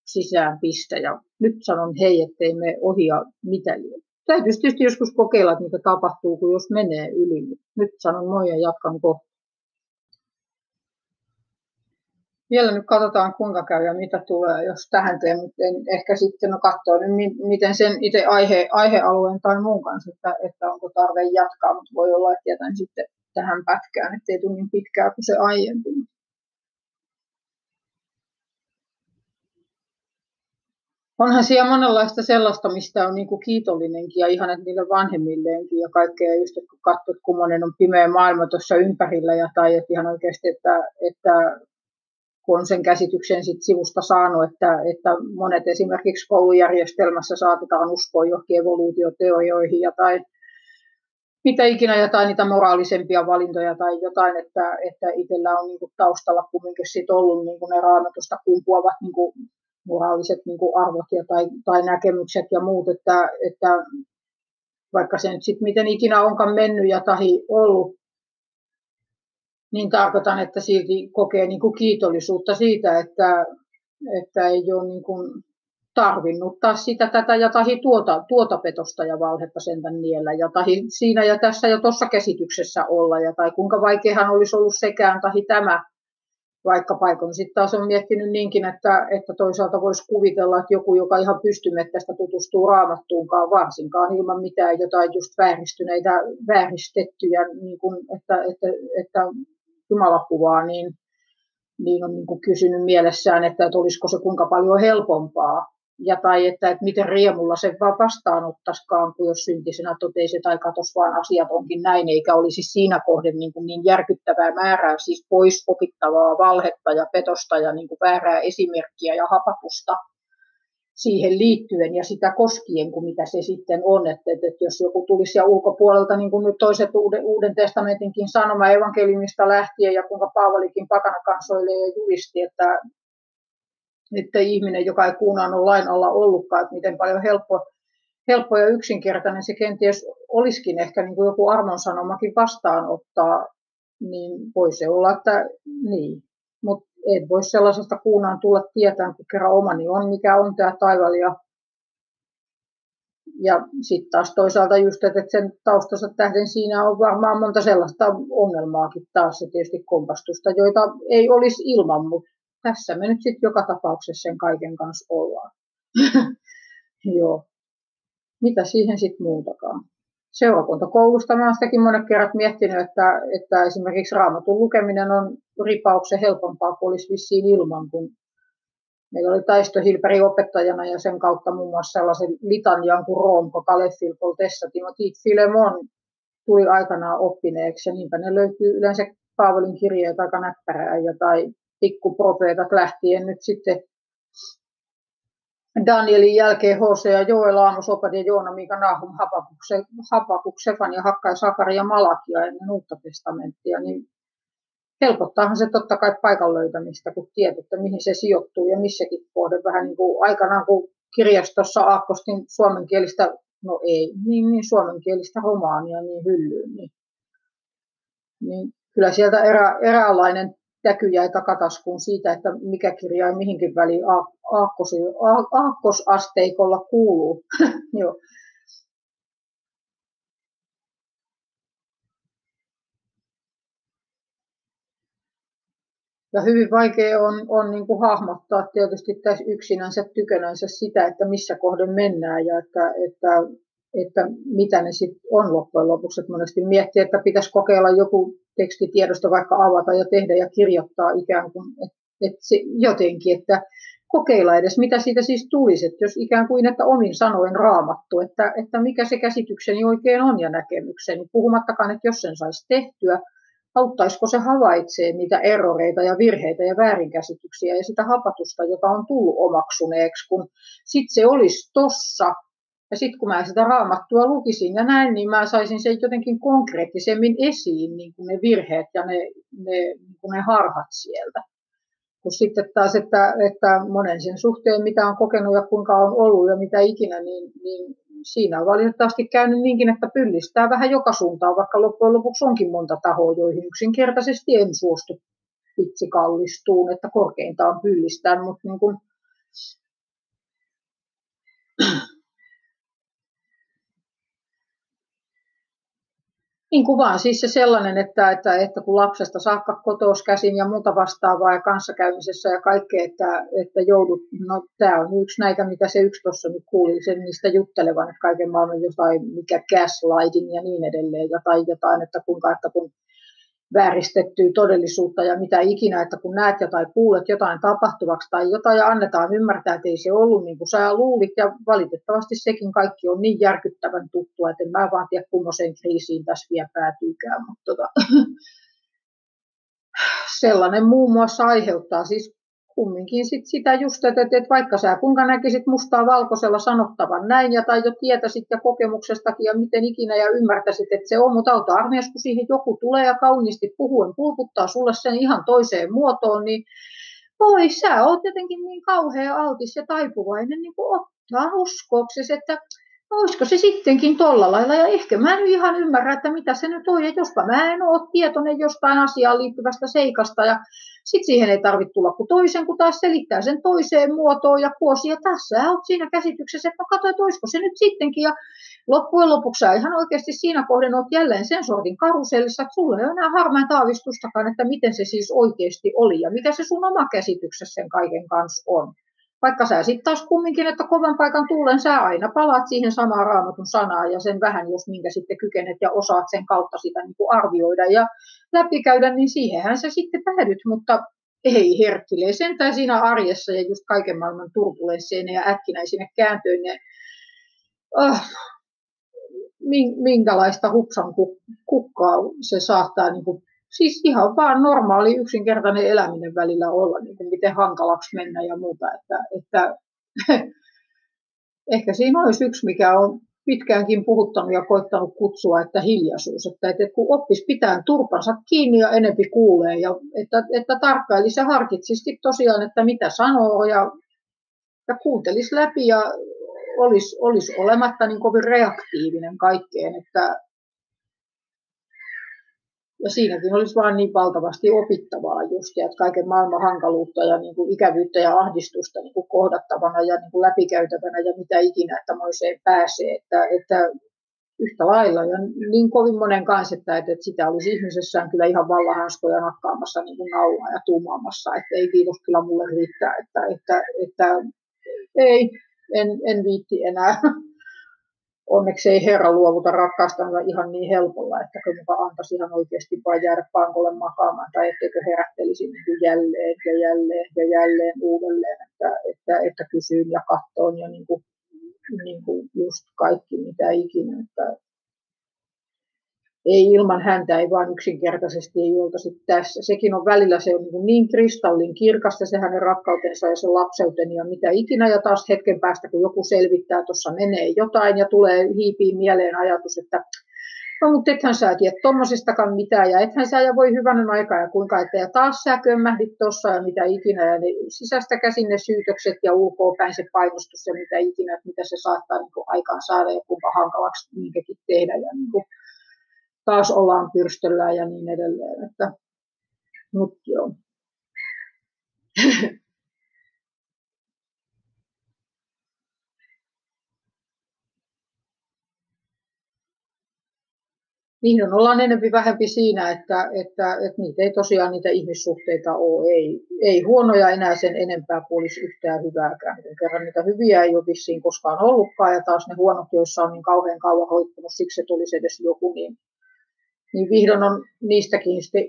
sisään pistä. Ja nyt sanon hei, ettei me ohia mitä. Täytyy tietysti joskus kokeilla, että mitä tapahtuu, kun jos menee yli. Nyt sanon moi ja jatkan kohta. Vielä nyt katsotaan kuinka käy ja mitä tulee, jos tähän teen, mutta en ehkä sitten no katsoa nyt, miten sen itse aihe, aihealueen tai muun kanssa, että, että onko tarve jatkaa, mutta voi olla, että jätän sitten tähän pätkään, ettei tule niin pitkää kuin se aiempi. onhan siellä monenlaista sellaista, mistä on niin kuin kiitollinenkin ja ihan niille vanhemmilleenkin ja kaikkea. Just kun katsot, kun monen on pimeä maailma tuossa ympärillä ja tai että ihan oikeasti, että, että kun on sen käsityksen sit sivusta saanut, että, että monet esimerkiksi koulujärjestelmässä saatetaan uskoa johonkin evoluutioteorioihin ja tai mitä ikinä jotain niitä moraalisempia valintoja tai jotain, että, että itsellä on niin kuin taustalla kumminkin sit ollut niin kuin ne raamatusta kumpuavat niin kuin moraaliset niin kuin arvot ja tai, tai näkemykset ja muut, että, että vaikka se nyt sitten miten ikinä onkaan mennyt ja tahi ollut, niin tarkoitan, että silti kokee niin kuin kiitollisuutta siitä, että, että ei ole niin kuin tarvinnut taas sitä, tätä ja tahi tuota, tuota petosta ja valhetta sentän niellä ja tahi siinä ja tässä ja tuossa käsityksessä olla. Ja tai kuinka vaikeahan olisi ollut sekään tahi tämä, vaikka paikon sitten taas on miettinyt niinkin, että, että toisaalta voisi kuvitella, että joku, joka ihan pystymettästä tutustuu raamattuunkaan varsinkaan ilman mitään jotain just vääristyneitä, vääristettyjä, niin kuin, että, että, että jumalakuvaa, niin, niin on niin kuin kysynyt mielessään, että, että olisiko se kuinka paljon helpompaa. Ja tai että, että miten riemulla se vastaanottaisikaan, kun jos syntisenä totesi tai katos vaan asiat onkin näin, eikä olisi siinä kohden niin, kuin niin järkyttävää määrää, siis pois opittavaa valhetta ja petosta ja niin kuin väärää esimerkkiä ja hapatusta siihen liittyen ja sitä koskien kuin mitä se sitten on, että, että, että jos joku tulisi ja ulkopuolelta, niin kuin nyt toiset uuden, uuden testamentinkin sanoma evankeliumista lähtien ja kuinka Paavalikin pakana kansoille ja julisti, että että ihminen, joka ei kuunnannut lain alla ollutkaan, että miten paljon helppo, helppo ja yksinkertainen se kenties olisikin ehkä niin kuin joku armonsanomakin vastaanottaa, niin voi se olla, että niin. Mutta et voi sellaisesta kuunnan tulla tietään, kun kerran omani on, mikä on tämä taival. Ja, ja sitten taas toisaalta just, että sen taustansa tähden siinä on varmaan monta sellaista ongelmaakin taas, ja tietysti kompastusta, joita ei olisi ilman, mutta tässä me nyt sitten joka tapauksessa sen kaiken kanssa ollaan. Joo. Mitä siihen sitten muutakaan? Seurakuntakoulusta mä olen sitäkin monet kerrat miettinyt, että, että esimerkiksi raamatun lukeminen on ripauksen helpompaa kuin olisi vissiin ilman, kun meillä oli Taisto Hilperi opettajana ja sen kautta muun muassa sellaisen litanian kuin Roomko, Kalefil, Poltessa, Timothy Filemon tuli aikanaan oppineeksi ja niinpä ne löytyy yleensä Paavolin kirjeet aika näppärää ja tai pikkuprofeetat lähtien nyt sitten Danielin jälkeen Hosea, Joel, Aamos, Opedia, Joona, Mika, Nahum, Hapakuk, Sefan ja Sakari ja Malakia ennen uutta testamenttia, niin helpottaahan se totta kai paikan löytämistä, kun tiedät, että mihin se sijoittuu ja missäkin kohde. Vähän niin kuin aikanaan, kun kirjastossa aakkostin suomenkielistä, no ei, niin, niin suomenkielistä romaania niin hyllyyn, niin, niin kyllä sieltä erä, eräänlainen täky jäi takataskuun siitä, että mikä kirja mihinkin väliin aakkosasteikolla kuuluu. Joo. Ja hyvin vaikea on, on niin kuin hahmottaa tietysti tässä yksinänsä tykönänsä sitä, että missä kohden mennään ja että, että, että mitä ne sitten on loppujen lopuksi. Että monesti miettii, että pitäisi kokeilla joku tekstitiedosto vaikka avata ja tehdä ja kirjoittaa ikään kuin, että et se jotenkin, että kokeilla edes, mitä siitä siis tulisi, että jos ikään kuin, että omin sanoen raamattu, että, että mikä se käsitykseni oikein on ja näkemykseni, puhumattakaan, että jos sen saisi tehtyä, auttaisiko se havaitsee niitä eroreita ja virheitä ja väärinkäsityksiä ja sitä hapatusta, joka on tullut omaksuneeksi, kun sitten se olisi tossa ja sitten kun mä sitä raamattua lukisin ja näin, niin mä saisin sen jotenkin konkreettisemmin esiin, niin kuin ne virheet ja ne, ne, niin kuin ne harhat sieltä. Kun sitten taas, että, että monen sen suhteen, mitä on kokenut ja kuinka on ollut ja mitä ikinä, niin, niin siinä on valitettavasti käynyt niinkin, että pyllistää vähän joka suuntaan, vaikka loppujen lopuksi onkin monta tahoa, joihin yksinkertaisesti en suostu itse kallistuun, että korkeintaan pyllistään, mutta niin kuin, Niin kuin vaan siis se sellainen, että, että, että kun lapsesta saakka kotous käsin ja muuta vastaavaa ja kanssakäymisessä ja kaikkea, että, että joudut, no tämä on yksi näitä, mitä se yksi tuossa nyt kuuli, sen niistä juttelevan, että kaiken maailman jotain, mikä gaslighting ja niin edelleen, jotain, jotain että kuinka, että kun vääristettyä todellisuutta ja mitä ikinä, että kun näet jotain, kuulet jotain tapahtuvaksi tai jotain ja annetaan ymmärtää, että ei se ollut niin kuin sä luulit. Ja valitettavasti sekin kaikki on niin järkyttävän tuttua, että en mä vaan tiedä kummoiseen kriisiin tässä vielä päätyykään, mutta tota, sellainen muun muassa aiheuttaa siis kumminkin sit sitä just, että, että vaikka sä kuinka näkisit mustaa valkoisella sanottavan näin ja tai jo tietäisit ja kokemuksestakin ja miten ikinä ja ymmärtäisit, että se on, mutta auta armias, kun siihen joku tulee ja kauniisti puhuen pulkuttaa sulle sen ihan toiseen muotoon, niin voi sä oot jotenkin niin kauhean altis ja taipuvainen niin ottaa uskoksesi, että olisiko se sittenkin tolla lailla, ja ehkä mä en ihan ymmärrä, että mitä se nyt on, ja jospa mä en ole tietoinen jostain asiaan liittyvästä seikasta, ja sitten siihen ei tarvitse tulla kuin toisen, kun taas selittää sen toiseen muotoon ja kuosi, ja tässä olet siinä käsityksessä, että no katso, että olisiko se nyt sittenkin, ja loppujen lopuksi sä ihan oikeasti siinä kohden olet jälleen sen sortin karusellissa, että sulla ei ole enää harmaan taavistustakaan, että miten se siis oikeasti oli, ja mikä se sun oma käsityksessä sen kaiken kanssa on. Vaikka sä sitten taas kumminkin, että kovan paikan tullen sä aina palaat siihen samaan raamatun sanaan ja sen vähän, jos minkä sitten kykenet ja osaat sen kautta sitä niin kuin arvioida ja läpikäydä, niin siihenhän sä sitten päädyt, mutta ei herkkilee sentään siinä arjessa ja just kaiken maailman turbulensseineen ja äkkinäisine kääntöineen. Oh, minkälaista hupsan kukkaa se saattaa niin kuin siis ihan vaan normaali yksinkertainen eläminen välillä olla, niin kuin miten hankalaksi mennä ja muuta. Että, että ehkä siinä olisi yksi, mikä on pitkäänkin puhuttanut ja koittanut kutsua, että hiljaisuus. Että, että kun oppisi pitää turpansa kiinni ja enempi kuulee, ja että, että tarkkailisi ja harkitsisi tosiaan, että mitä sanoo ja, ja kuuntelisi läpi ja olisi, olisi olematta niin kovin reaktiivinen kaikkeen, että, ja siinäkin olisi vain niin valtavasti opittavaa just, ja että kaiken maailman hankaluutta ja niin kuin ikävyyttä ja ahdistusta niin kuin kohdattavana ja niin kuin läpikäytävänä ja mitä ikinä, että moiseen pääsee. Että, että yhtä lailla ja niin kovin monen kanssa, että, että sitä olisi ihmisessään kyllä ihan vallahanskoja nakkaamassa niin kuin naulaa ja tuumaamassa, että ei kiitos kyllä mulle riittää, että, että, että ei, en, en viitti enää onneksi ei Herra luovuta rakkaastansa ihan niin helpolla, että muka antaisi ihan oikeasti vain jäädä pankolle makaamaan tai etteikö herättelisi niin jälleen ja jälleen ja jälleen uudelleen, että, että, että kysyyn ja kattoon ja niin kuin, niin kuin just kaikki mitä ikinä. Että, ei ilman häntä ei vaan yksinkertaisesti ei oltaisi tässä. Sekin on välillä se on niin, niin kristallin kirkasta se hänen rakkautensa ja se lapseuteni ja mitä ikinä. Ja taas hetken päästä, kun joku selvittää, tuossa menee jotain ja tulee hiipiin mieleen ajatus, että no mutta ethän sä tiedä tuommoisestakaan mitään ja ethän sä ja voi hyvänen aika ja kuinka, että ja taas sä kömmähdit tuossa ja mitä ikinä ja ne sisästä käsin ne syytökset ja ulkoa päin se painostus ja mitä ikinä, että mitä se saattaa niin aikaan saada ja kuinka hankalaksi minkäkin tehdä ja niin kuin, taas ollaan pyrstöllään ja niin edelleen. Että, mut joo. Vihdoin ollaan enempi vähempi siinä, että, että, että niitä ei tosiaan niitä ihmissuhteita ole. Ei, ei huonoja enää sen enempää kuin olisi yhtään hyvääkään. Kun kerran niitä hyviä ei ole vissiin koskaan ollutkaan ja taas ne huonot, joissa on niin kauhean kauan hoittunut, siksi se tulisi edes joku, niin niin vihdoin on niistäkin sitten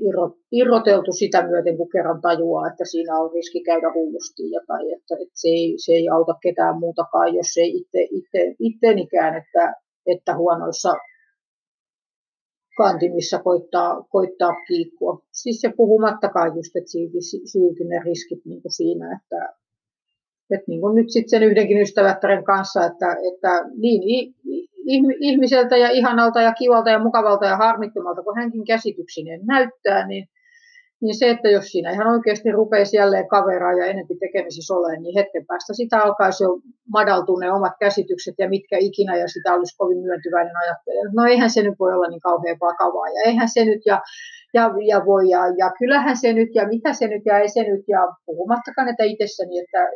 irroteltu sitä myöten, kun kerran tajuaa, että siinä on riski käydä hullusti tai että, että se, ei, se ei auta ketään muutakaan, jos ei itse, itse, ittenikään, että, että huonoissa kantimissa koittaa, koittaa kiikkua. Siis se puhumattakaan just, että silti, ne riskit niin kuin siinä, että, että niin kuin nyt sitten sen yhdenkin ystävättären kanssa, että, että niin ihmiseltä ja ihanalta ja kivalta ja mukavalta ja harmittomalta, kun hänkin käsityksineen näyttää, niin, niin se, että jos siinä ihan oikeasti rupeisi jälleen kaveraa ja enempi tekemisissä olemaan, niin hetken päästä sitä alkaisi jo madaltua ne omat käsitykset ja mitkä ikinä, ja sitä olisi kovin myöntyväinen ajattelu. No eihän se nyt voi olla niin kauhean vakavaa, ja eihän se nyt, ja, ja, ja voi, ja, ja kyllähän se nyt, ja mitä se nyt, ja ei se nyt, ja puhumattakaan, että itsessäni, että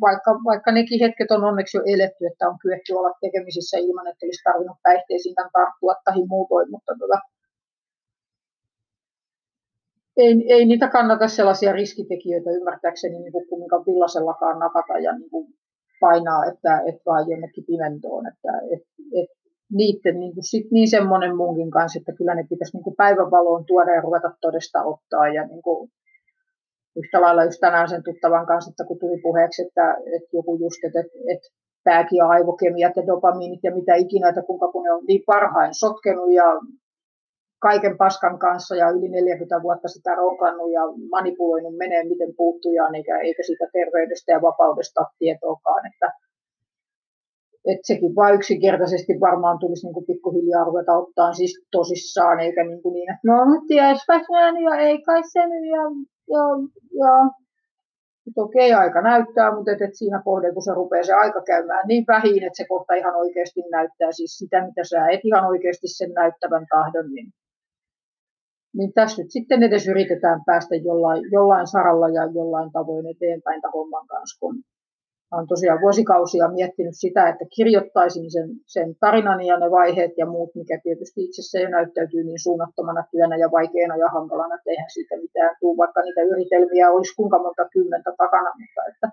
vaikka, vaikka nekin hetket on onneksi jo eletty, että on kyetty olla tekemisissä ilman, että olisi tarvinnut päihteisiin tarttua tai muutoin, mutta tota, ei, ei niitä kannata sellaisia riskitekijöitä ymmärtääkseni niin kuin kumminkaan villasellakaan napata ja niin kuin painaa, että, että vaan jonnekin pimentoon. Että, et, et, niiden niin, kuin sit niin semmoinen munkin kanssa, että kyllä ne pitäisi niin kuin päivänvaloon tuoda ja ruveta todesta ottaa. Ja niin kuin, yhtä lailla just tänään sen tuttavan kanssa, että kun tuli puheeksi, että, että joku just, että, että, että pääkin ja aivokemiat ja dopamiinit ja mitä ikinä, että kuinka kun ne on niin parhain sotkenut ja kaiken paskan kanssa ja yli 40 vuotta sitä ronkannut ja manipuloinut menee miten puuttujaan, eikä, eikä siitä terveydestä ja vapaudesta tietoakaan. Että, että sekin vain yksinkertaisesti varmaan tulisi niin kuin pikkuhiljaa ruveta ottaa siis tosissaan, eikä niin, kuin niin että no tiespäs ja ei kai se nyt ja, ja, ja. Okei, aika näyttää, mutta et, et siinä kohden, kun se rupeaa se aika käymään niin vähin, että se kohta ihan oikeasti näyttää siis sitä, mitä sä et ihan oikeasti sen näyttävän tahdon, niin, niin tässä nyt sitten edes yritetään päästä jollain, jollain saralla ja jollain tavoin eteenpäin tämän homman kanssa, kun olen tosiaan vuosikausia miettinyt sitä, että kirjoittaisin sen, sen tarinan ja ne vaiheet ja muut, mikä tietysti itsessä jo näyttäytyy niin suunnattomana työnä ja vaikeana ja hankalana, että eihän siitä mitään tule, vaikka niitä yritelmiä olisi kuinka monta kymmentä takana, mutta että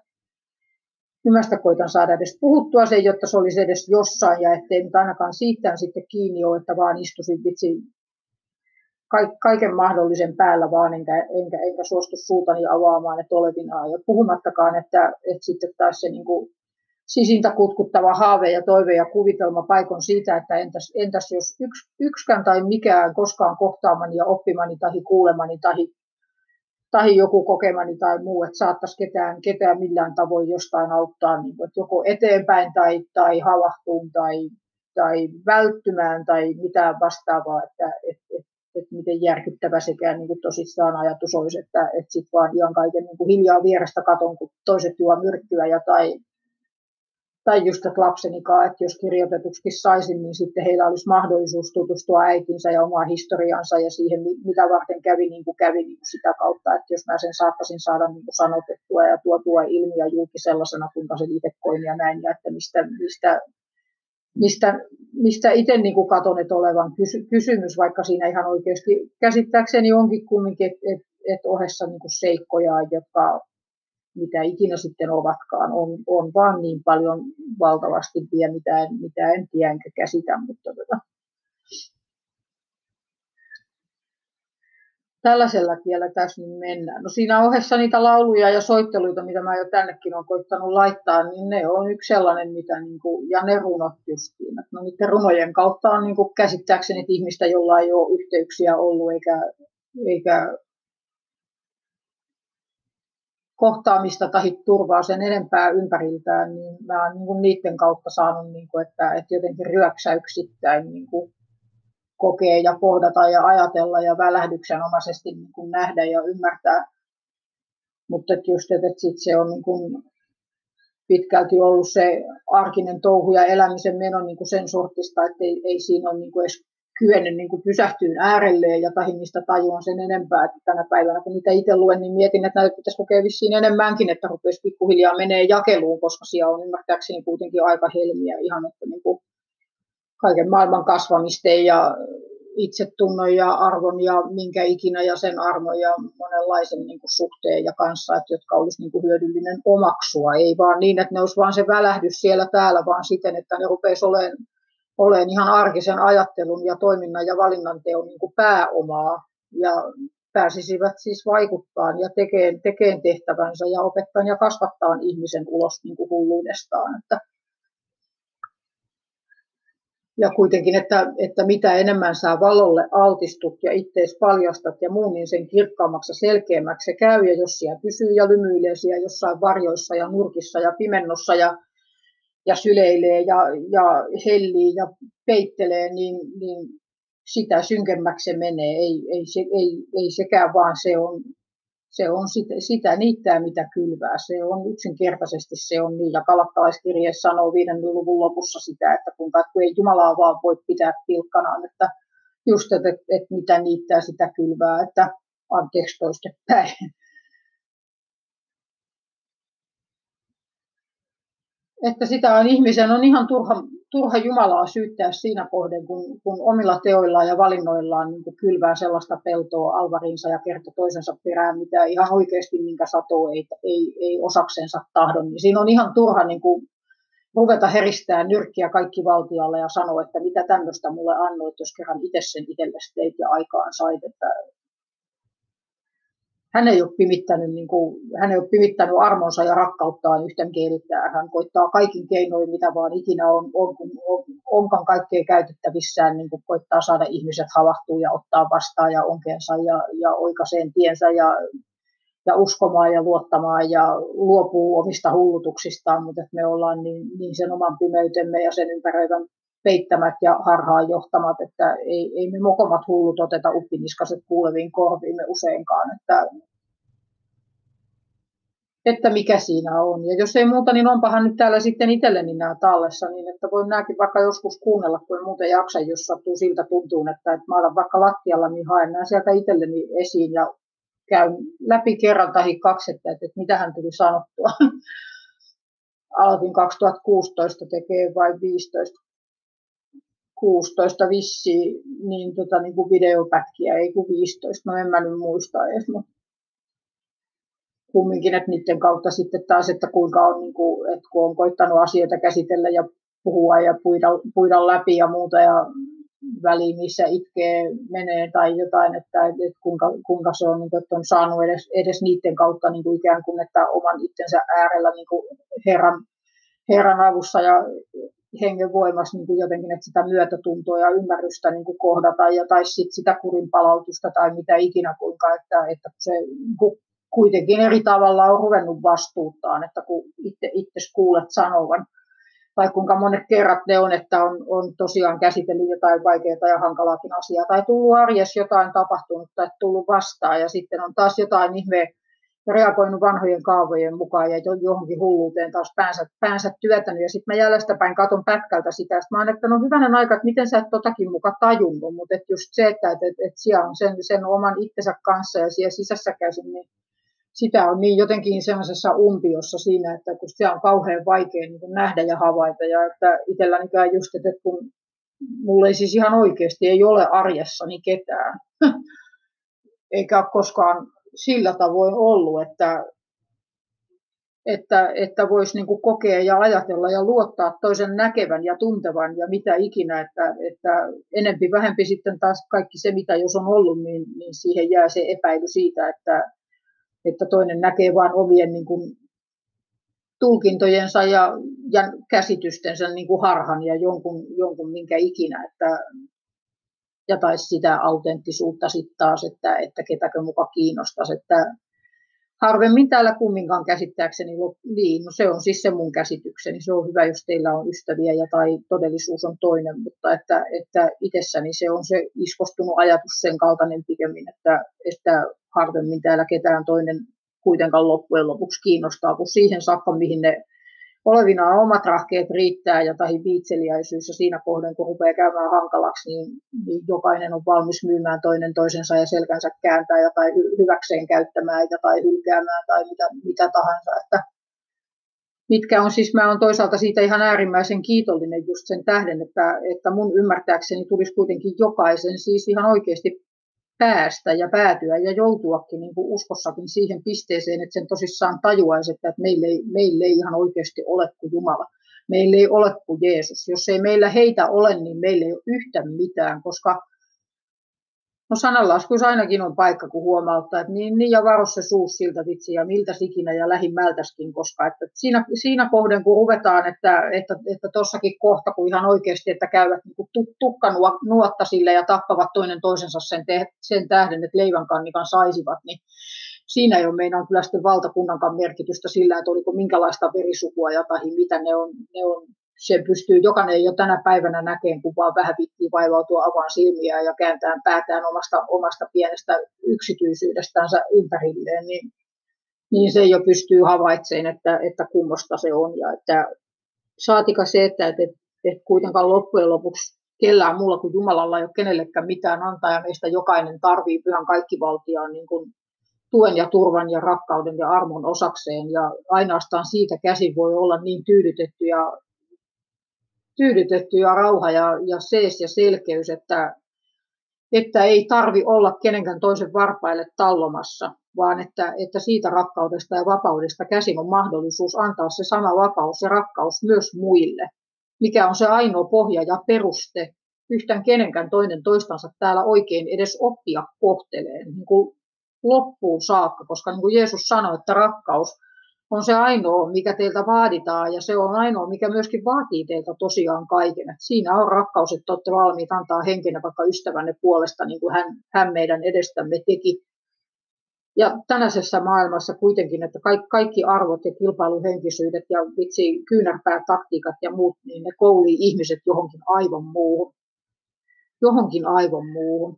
nimestä koitan saada edes puhuttua sen, jotta se olisi edes jossain ja ettei nyt ainakaan siitä sitten kiinni ole, että vaan istuisin vitsi kaiken mahdollisen päällä vaan, enkä, enkä, enkä suostu suutani avaamaan, että olevinaan. Ja puhumattakaan, että, että sitten taas se niin kuin sisintä kutkuttava haave ja toive ja kuvitelma paikon siitä, että entäs, entäs jos yks, yksikään tai mikään koskaan kohtaamani ja oppimani tai kuulemani tai, tai joku kokemani tai muu, että saattaisi ketään, ketään millään tavoin jostain auttaa niin kuin, että joko eteenpäin tai, tai havahtuun tai, tai välttymään tai mitään vastaavaa, että, että, että että miten järkyttävä sekään niin tosissaan ajatus olisi, että, että sitten vaan ihan kaiken niin kuin hiljaa vierestä katon, kun toiset juo myrkkyä ja tai, tai just että lapsenikaan, että jos kirjoitetuksi saisin, niin sitten heillä olisi mahdollisuus tutustua äitinsä ja omaan historiansa ja siihen, mitä varten kävi niin kuin kävi niin kuin sitä kautta, että jos mä sen saattaisin saada niin kuin sanotettua ja tuotua ilmi ja julki sellaisena, kuinka se itse koin ja näin, ja että mistä, mistä mistä, mistä itse niin katon, että olevan kysy, kysymys, vaikka siinä ihan oikeasti käsittääkseni onkin kumminkin, että et, et ohessa niin kuin seikkoja, jotka mitä ikinä sitten ovatkaan, on, on vaan niin paljon valtavasti vielä, mitä en, mitä en tiedä enkä käsitä, mutta tota, tällaisella kielellä tässä nyt mennään. No siinä ohessa niitä lauluja ja soitteluita, mitä mä jo tännekin olen koittanut laittaa, niin ne on yksi sellainen, mitä niin kuin, ja ne runot justiin. No niiden runojen kautta on niin kuin käsittääkseni ihmistä, jolla ei ole yhteyksiä ollut eikä, eikä kohtaamista tai turvaa sen enempää ympäriltään, niin mä oon niin kuin niiden kautta saanut, niin kuin, että, että jotenkin ryöksäyksittäin niin kuin kokea ja kohdata ja ajatella ja välähdyksenomaisesti niin kuin nähdä ja ymmärtää. Mutta että just, että sit se on niin kuin pitkälti ollut se arkinen touhu ja elämisen meno niin kuin sen sortista, että ei, ei siinä ole niin kuin edes kyennyt niin kuin pysähtyyn äärelleen ja tahin niistä tajuan sen enempää, että tänä päivänä kun niitä itse luen, niin mietin, että näitä pitäisi lukea vissiin enemmänkin, että rupesi pikkuhiljaa menee jakeluun, koska siellä on ymmärtääkseni kuitenkin aika helmiä ihan, että niin kuin kaiken maailman kasvamisten ja itsetunnon ja arvon ja minkä ikinä ja sen arvon ja monenlaisen niin kuin suhteen ja kanssa, että jotka olisi niin kuin hyödyllinen omaksua. Ei vaan niin, että ne olisi vaan se välähdys siellä täällä, vaan siten, että ne rupeisi olemaan, olemaan ihan arkisen ajattelun ja toiminnan ja valinnan teon niin kuin pääomaa ja pääsisivät siis vaikuttaa ja tekeen, tekeen tehtävänsä ja opettaa ja kasvattaa ihmisen ulos niin kuin hulluudestaan. Että ja kuitenkin, että, että mitä enemmän saa valolle altistut ja ittees paljastat ja muun, niin sen kirkkaammaksi selkeämmäksi se käy. Ja jos siellä pysyy ja lymyilee siellä jossain varjoissa ja nurkissa ja pimennossa ja, ja syleilee ja, ja hellii ja peittelee, niin, niin sitä synkemmäksi se menee. Ei, ei, se, ei, ei sekään vaan se on se on sitä, sitä niittää, mitä kylvää. Se on yksinkertaisesti se on niin. Ja sanoo viiden luvun lopussa sitä, että kun ei Jumalaa vaan voi pitää pilkkanaan, että just, että, että, että mitä niittää, sitä kylvää, että anteeksi toistepäin. Että sitä on ihmisen on ihan turha turha Jumalaa syyttää siinä kohden, kun, kun omilla teoillaan ja valinnoillaan niin kylvää sellaista peltoa alvarinsa ja kerta toisensa perään, mitä ihan oikeasti minkä satoo ei, ei, ei osaksensa tahdon. Niin siinä on ihan turha niin kuin, ruveta heristää nyrkkiä kaikki valtialle ja sanoa, että mitä tämmöistä mulle annoit, jos kerran itse sen itsellesi teit ja aikaan sait. Että hän ei ole pimittänyt, niin kuin, hän ei ole pimittänyt armonsa ja rakkauttaan yhtään kielittää. Hän koittaa kaikin keinoin, mitä vaan ikinä on, on on, onkaan kaikkea käytettävissään, niin kuin koittaa saada ihmiset havahtua ja ottaa vastaan ja onkeensa ja, ja oikaiseen tiensä ja, ja uskomaan ja luottamaan ja luopuu omista hullutuksistaan, mutta me ollaan niin, niin sen oman pimeytemme ja sen ympäröivän peittämät ja harhaan johtamat, että ei, ei me mokomat hullut oteta uppiniskaset kuuleviin korviimme useinkaan, että, että mikä siinä on. Ja jos ei muuta, niin onpahan nyt täällä sitten itselleni nämä tallessa, niin että voin nämäkin vaikka joskus kuunnella, kun en muuten jaksa, jos sattuu siltä tuntuu, että, että mä olen vaikka lattialla, niin haen nämä sieltä itselleni esiin ja käyn läpi kerran tai kaksi, että, että, mitä hän tuli sanottua. Aloitin 2016 tekee vain 15 16 vissi niin, tota, niin kuin videopätkiä, ei kuin 15, no en mä nyt muista edes, mutta kumminkin, että niiden kautta sitten taas, että kuinka on, niin kuin, että kun on koittanut asioita käsitellä ja puhua ja puida, puida läpi ja muuta ja väliin, missä itkee, menee tai jotain, että, että kuinka, kuinka se on, niin kuin, että on saanut edes, edes niiden kautta niin kuin ikään kuin, että oman itsensä äärellä niin kuin Herran, Herran avussa ja hengen voimassa niin kuin jotenkin, että sitä myötätuntoa ja ymmärrystä niin kuin kohdata ja tai sit sitä kurin palautusta tai mitä ikinä kuinka, että, että se niin kuin kuitenkin eri tavalla on ruvennut vastuuttaan, että kun itse, itse kuulet sanovan, tai kuinka monet kerrat ne on, että on, on tosiaan käsitellyt jotain vaikeaa ja hankalaakin asiaa, tai tullut arjessa jotain tapahtunut tai tullut vastaan, ja sitten on taas jotain ihme reagoinut vanhojen kaavojen mukaan ja johonkin hulluuteen taas päänsä, päänsä työtänyt. Ja sitten mä jäljestäpäin katon pätkältä sitä, että mä oon, että no hyvänen aika, että miten sä et totakin muka tajunnut, mutta et just se, että et, et, et siellä on sen, sen oman itsensä kanssa ja siellä sisässä käsin, niin sitä on niin jotenkin semmoisessa umpiossa siinä, että kun se on kauhean vaikea niin kuin nähdä ja havaita. Ja että itsellänikään just, että kun mulla ei siis ihan oikeasti ei ole arjessani ketään, eikä ole koskaan sillä tavoin ollut, että, että, että voisi niin kokea ja ajatella ja luottaa toisen näkevän ja tuntevan ja mitä ikinä, että, että enempi vähempi sitten taas kaikki se, mitä jos on ollut, niin, niin siihen jää se epäily siitä, että, että toinen näkee vain omien niin kuin, tulkintojensa ja, ja käsitystensä niin kuin harhan ja jonkun, jonkun minkä ikinä, että, ja tai sitä autenttisuutta sitten taas, että, että ketäkö muka kiinnostaisi, että harvemmin täällä kumminkaan käsittääkseni, niin, no se on siis se mun käsitykseni, se on hyvä, jos teillä on ystäviä ja tai todellisuus on toinen, mutta että, että itsessäni se on se iskostunut ajatus sen kaltainen pikemmin, että, että harvemmin täällä ketään toinen kuitenkaan loppujen lopuksi kiinnostaa, kun siihen saakka, mihin ne olevinaan omat rahkeet riittää ja tai viitseliäisyys ja siinä kohden, kun rupeaa käymään hankalaksi, niin, niin jokainen on valmis myymään toinen toisensa ja selkänsä kääntää ja tai hyväkseen käyttämään ja tai hylkäämään tai mitä, mitä tahansa. Että mitkä on siis, mä olen toisaalta siitä ihan äärimmäisen kiitollinen just sen tähden, että, että mun ymmärtääkseni tulisi kuitenkin jokaisen siis ihan oikeasti päästä ja päätyä ja joutuakin niin kuin uskossakin siihen pisteeseen, että sen tosissaan tajuaisi, että meillä ei, meillä ei ihan oikeasti ole kuin Jumala. Meillä ei ole kuin Jeesus. Jos ei meillä heitä ole, niin meillä ei ole yhtään mitään, koska No sananlaskuissa ainakin on paikka, kun huomauttaa, että niin, niin ja varo se suus siltä vitsi ja miltä ikinä ja lähimmältäskin, koska että siinä, siinä kohden, kun ruvetaan, että, että, että kohta, kun ihan oikeasti, että käyvät niin tukka nuotta sille ja tappavat toinen toisensa sen, te, sen tähden, että leivänkannikan saisivat, niin siinä ei ole meinaan kyllä sitten valtakunnankaan merkitystä sillä, että oliko minkälaista verisukua ja tai mitä ne on, ne on se pystyy jokainen jo tänä päivänä näkemään, kun vaan vähän vittiin vaivautua avaan silmiä ja kääntää päätään omasta, omasta pienestä yksityisyydestänsä ympärilleen, niin, niin se jo pystyy havaitsemaan, että, että kummosta se on. Ja että saatika se, että, että, että kuitenkaan loppujen lopuksi kellään muulla kuin Jumalalla ei ole kenellekään mitään antaa, ja meistä jokainen tarvii pyhän kaikkivaltiaan niin kuin tuen ja turvan ja rakkauden ja armon osakseen, ja ainoastaan siitä käsin voi olla niin tyydytetty ja tyydytetty ja rauha ja, ja sees ja selkeys, että, että ei tarvi olla kenenkään toisen varpaille tallomassa. vaan että, että siitä rakkaudesta ja vapaudesta käsin on mahdollisuus antaa se sama vapaus ja rakkaus myös muille, mikä on se ainoa pohja ja peruste yhtään kenenkään toinen toistansa täällä oikein edes oppia kohteleen niin kuin loppuun saakka, koska niin kuin Jeesus sanoi, että rakkaus on se ainoa, mikä teiltä vaaditaan, ja se on ainoa, mikä myöskin vaatii teiltä tosiaan kaiken. Et siinä on rakkaus, että olette valmiit antaa henkenä vaikka ystävänne puolesta, niin kuin hän, hän meidän edestämme teki. Ja tänäisessä maailmassa kuitenkin, että kaikki, kaikki arvot ja kilpailuhenkisyydet ja vitsi kyynärpäätaktiikat ja muut, niin ne koulii ihmiset johonkin aivan muuhun. Johonkin aivan muuhun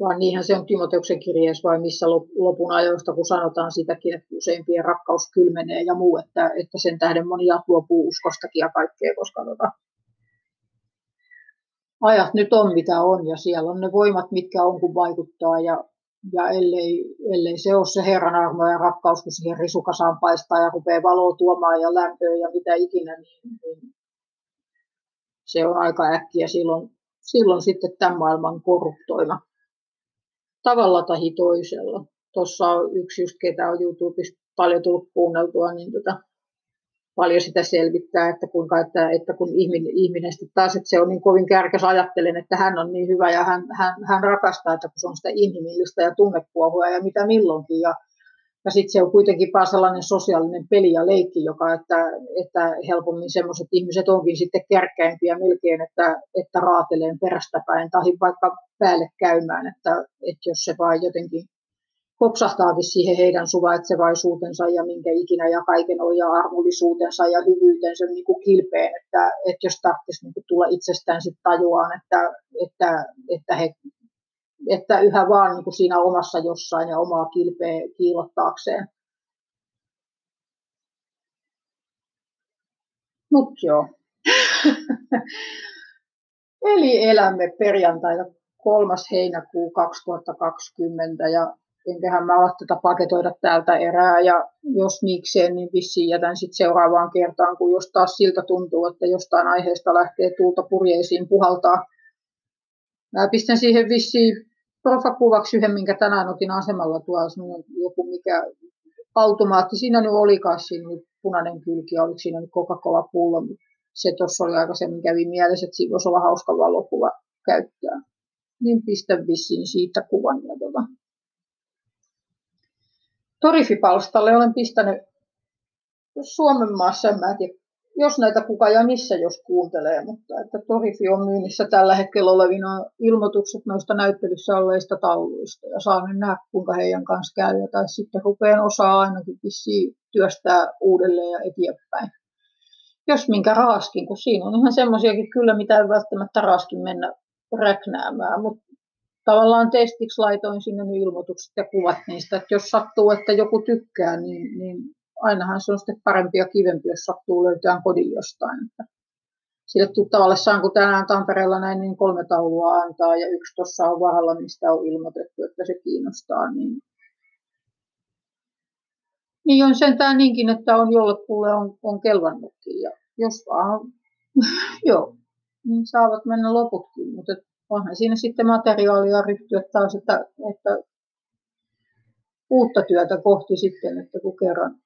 vaan niinhän se on Timoteuksen kirjeessä vai missä lopun ajoista, kun sanotaan sitäkin, että useimpien rakkaus kylmenee ja muu, että, että sen tähden monia luopuu uskostakin ja kaikkea, koska tota, ajat nyt on mitä on ja siellä on ne voimat, mitkä on kun vaikuttaa ja, ja ellei, ellei se ole se Herran armo ja rakkaus, kun siihen risukasaan paistaa ja rupeaa valoa tuomaan ja lämpöä ja mitä ikinä, niin, niin se on aika äkkiä silloin, silloin sitten tämän maailman korruptoima tavalla tai toisella. Tuossa on yksi just, ketä on YouTubesta paljon tullut kuunneltua, niin tota, paljon sitä selvittää, että, kuinka, että, että kun ihminen, ihminen sitten taas, että se on niin kovin kärkäs ajattelen, että hän on niin hyvä ja hän, hän, hän rakastaa, että kun se on sitä inhimillistä ja tunnekuohua ja mitä milloinkin. Ja, ja sitten se on kuitenkin vaan sellainen sosiaalinen peli ja leikki, joka, että, että helpommin sellaiset ihmiset onkin sitten kärkkäimpiä melkein, että, että raateleen perästä päin tai vaikka päälle käymään, että, että jos se vaan jotenkin kopsahtaakin siihen heidän suvaitsevaisuutensa ja minkä ikinä ja kaiken on ja armollisuutensa ja hyvyytensä niin kuin kilpeen, että, että jos tarvitsisi niin kuin tulla itsestään sitten tajuaan, että, että, että he että yhä vaan niin kuin siinä omassa jossain ja omaa kilpeä kiilottaakseen. Mut joo. Eli elämme perjantaina 3. heinäkuu 2020 ja enköhän mä ala tätä paketoida täältä erää ja jos niikseen, niin vissiin jätän sitten seuraavaan kertaan, kun jos taas siltä tuntuu, että jostain aiheesta lähtee tuulta purjeisiin puhaltaa. Mä pistän siihen vissiin profakuvaksi yhden, minkä tänään otin asemalla tuolla, joku mikä automaatti, siinä nyt olikaan siinä punainen kylki, oliko siinä nyt Coca-Cola-pullo, se tuossa oli aika se, mikä kävi mielessä, että siinä voisi olla hauska valokuva käyttää. Niin pistän vissiin siitä kuvan. Ja tota. Torifipalstalle olen pistänyt Suomen maassa, en mä tiedä jos näitä kuka ja missä jos kuuntelee, mutta että Torifi on myynnissä tällä hetkellä olevina ilmoitukset noista näyttelyssä olleista tauluista ja nyt nähdä, kuinka heidän kanssa käy ja tai sitten rupean osaa ainakin työstää uudelleen ja eteenpäin. Jos minkä raaskin, kun siinä on ihan semmoisiakin kyllä, mitä ei välttämättä raaskin mennä räknäämään, mutta tavallaan testiksi laitoin sinne ilmoitukset ja kuvat niistä, että jos sattuu, että joku tykkää, niin, niin ainahan se on sitten parempi ja kivempi, jos sattuu löytää kodin jostain. Sille tuttavalle saan, kun tänään Tampereella näin, niin kolme taulua antaa ja yksi tuossa on varalla, mistä on ilmoitettu, että se kiinnostaa. Niin, niin on sentään niinkin, että on jollekulle on, on kelvannutkin. Ja jos vaan, joo, niin saavat mennä loputkin. Mutta onhan siinä sitten materiaalia ryhtyä taas, että, että uutta työtä kohti sitten, että kun kerran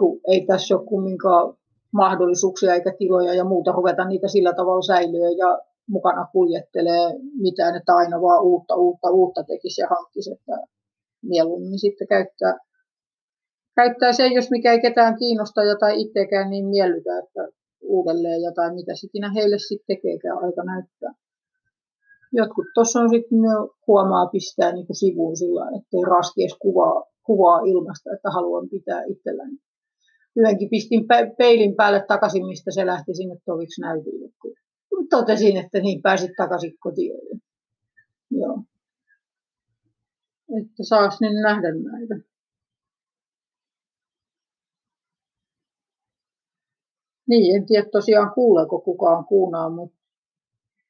kun ei tässä ole kumminkaan mahdollisuuksia eikä tiloja ja muuta ruveta niitä sillä tavalla säilyä ja mukana kuljettelee mitään, että aina vaan uutta, uutta, uutta tekisi ja hankkisi, että mieluummin sitten käyttää, käyttää se, jos mikä ei ketään kiinnosta ja tai itseäkään niin miellytä, että uudelleen jotain, mitä sitten heille sitten tekeekään aika näyttää. Jotkut tuossa on sitten huomaa pistää niin kuin sivuun sillä ettei raski edes kuvaa, kuvaa ilmasta, että haluan pitää itselläni yhdenkin pistin peilin päälle takaisin, mistä se lähti sinne toviksi näytille. Totesin, että niin pääsit takaisin kotiin. Joo. Että saas niin nähdä näitä. Niin, en tiedä tosiaan kuuleeko kukaan kuunaa, mutta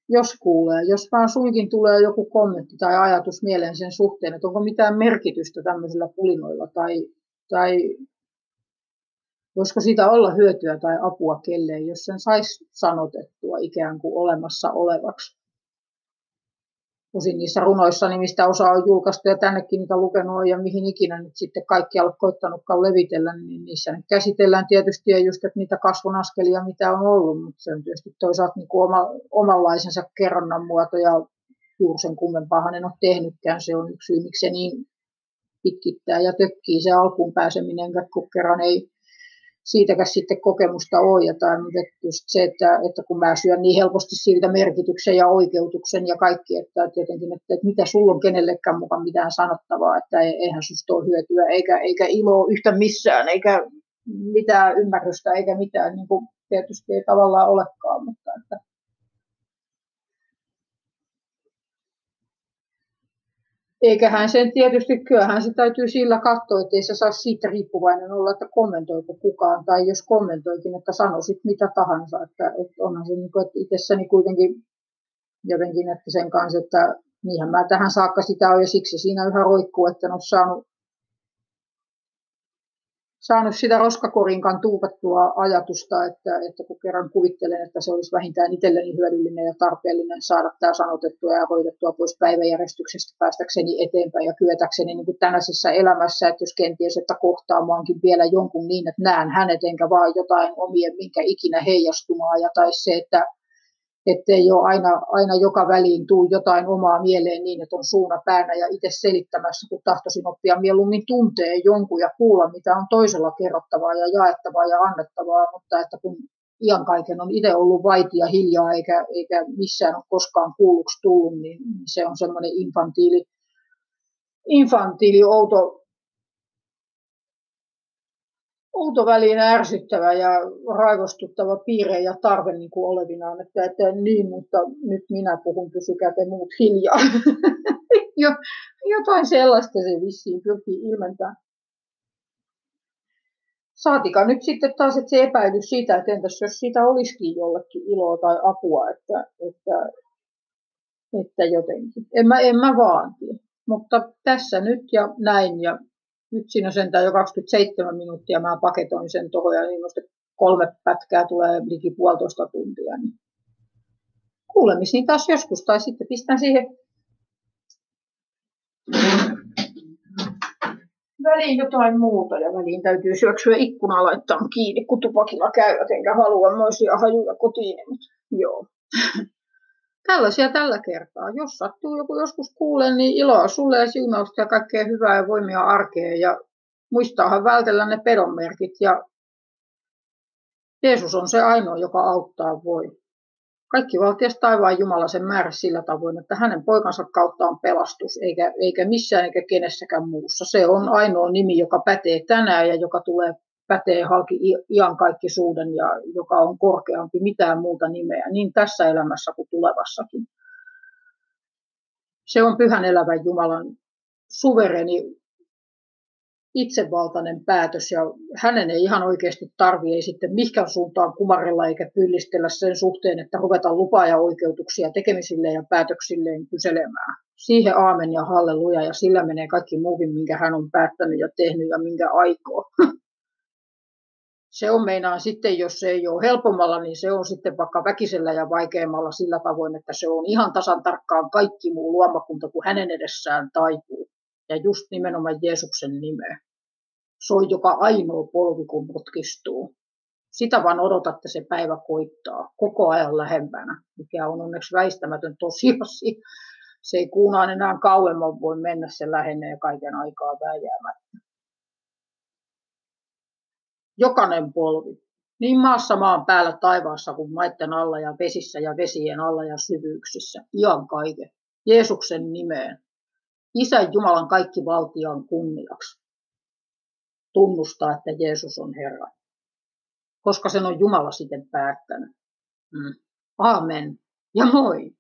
jos kuulee, jos vaan suinkin tulee joku kommentti tai ajatus mieleen sen suhteen, että onko mitään merkitystä tämmöisillä pulinoilla tai, tai voisiko siitä olla hyötyä tai apua kelleen, jos sen saisi sanotettua ikään kuin olemassa olevaksi. osin niissä runoissa, niin mistä osa on julkaistu ja tännekin niitä lukenut ja mihin ikinä nyt sitten kaikki ole koittanutkaan levitellä, niin niissä nyt käsitellään tietysti ja just, että niitä kasvun askelia, mitä on ollut, mutta se on tietysti toisaalta niin kuin oma, omanlaisensa kerronnan muoto ja juuri sen kummempaahan en ole tehnytkään. Se on yksi syy, miksi se niin pitkittää ja tökkii se alkuun pääseminen, kun kerran ei siitäkään sitten kokemusta ole. Jotain, mutta just se, että, että kun mä syön niin helposti siltä merkityksen ja oikeutuksen ja kaikki, että, jotenkin, että, että mitä sulla on kenellekään mukaan mitään sanottavaa, että eihän susta ole hyötyä eikä, eikä iloa yhtä missään, eikä mitään ymmärrystä eikä mitään, niin kuin tietysti ei tavallaan olekaan, mutta että, Eiköhän sen tietysti, kyllähän se täytyy sillä katsoa, että ei se saa siitä riippuvainen olla, että kommentoiko kukaan, tai jos kommentoikin, että sanoisit mitä tahansa, että, että onhan se niin kuin, että itsessäni kuitenkin jotenkin, että sen kanssa, että niinhän mä tähän saakka sitä on, ja siksi siinä yhä roikkuu, että en ole saanut saanut sitä roskakorinkaan tuupattua ajatusta, että, että kun kerran kuvittelen, että se olisi vähintään itselleni hyödyllinen ja tarpeellinen saada tämä sanotettua ja hoidettua pois päiväjärjestyksestä päästäkseni eteenpäin ja kyetäkseni niin kuin tänäisessä elämässä, että jos kenties, että kohtaamoankin vielä jonkun niin, että näen hänet enkä vaan jotain omien, minkä ikinä heijastumaa ja tai se, että ettei ole aina, aina joka väliin tuu jotain omaa mieleen niin, että on suuna päänä ja itse selittämässä, kun tahtoisin oppia mieluummin tuntee jonkun ja kuulla, mitä on toisella kerrottavaa ja jaettavaa ja annettavaa, mutta että kun ian kaiken on itse ollut vaitia hiljaa eikä, eikä missään ole koskaan kuulluksi tullut, niin se on semmoinen infantiili, infantiili outo, outo väliin ärsyttävä ja raivostuttava piirre ja tarve niin kuin olevinaan, että, että niin, mutta nyt minä puhun, pysykää te muut hiljaa. jo, jotain sellaista se vissiin pyrkii ilmentää. Saatika nyt sitten taas, että se epäilys siitä, että entäs jos siitä olisikin jollekin iloa tai apua, että, että, että jotenkin. En mä, en mä vaan tiedä. Mutta tässä nyt ja näin ja nyt siinä sentään jo 27 minuuttia, mä paketoin sen tuohon ja niin kolme pätkää tulee liki puolitoista tuntia. Niin kuulemisiin taas joskus, tai sitten pistän siihen väliin jotain muuta ja väliin täytyy syöksyä ikkuna laittaa kiinni, kun tupakilla käyvät, enkä halua moisia hajuja kotiin. Mutta joo. Tällaisia tällä kertaa. Jos sattuu joku joskus kuulee, niin iloa sulle ja siunausta ja kaikkea hyvää ja voimia arkeen. Ja muistaahan vältellä ne pedonmerkit ja Jeesus on se ainoa, joka auttaa voi. Kaikki valtias taivaan Jumala sen määrä sillä tavoin, että hänen poikansa kautta on pelastus, eikä, eikä missään eikä kenessäkään muussa. Se on ainoa nimi, joka pätee tänään ja joka tulee pätee halki iankaikkisuuden ja joka on korkeampi mitään muuta nimeä, niin tässä elämässä kuin tulevassakin. Se on pyhän elävän Jumalan suvereni itsevaltainen päätös ja hänen ei ihan oikeasti tarvi ei sitten mihinkään suuntaan kumarella eikä pyllistellä sen suhteen, että ruvetaan lupaa ja oikeutuksia tekemisille ja päätöksilleen kyselemään. Siihen aamen ja halleluja ja sillä menee kaikki muukin, minkä hän on päättänyt ja tehnyt ja minkä aikoo. se on meinaa sitten, jos se ei ole helpommalla, niin se on sitten vaikka väkisellä ja vaikeammalla sillä tavoin, että se on ihan tasan tarkkaan kaikki muu luomakunta kuin hänen edessään taipuu. Ja just nimenomaan Jeesuksen nimeä. Se on joka ainoa polvi, kun mutkistuu. Sitä vaan odotatte se päivä koittaa koko ajan lähempänä, mikä on onneksi väistämätön tosiasia. Se ei kuunaan enää kauemman voi mennä, se lähenee kaiken aikaa vääjäämättä jokainen polvi, niin maassa maan päällä taivaassa kuin maitten alla ja vesissä ja vesien alla ja syvyyksissä, ian kaiken, Jeesuksen nimeen, Isän Jumalan kaikki valtiaan kunniaksi. Tunnustaa, että Jeesus on Herra, koska sen on Jumala sitten päättänyt. Mm. Amen ja moi.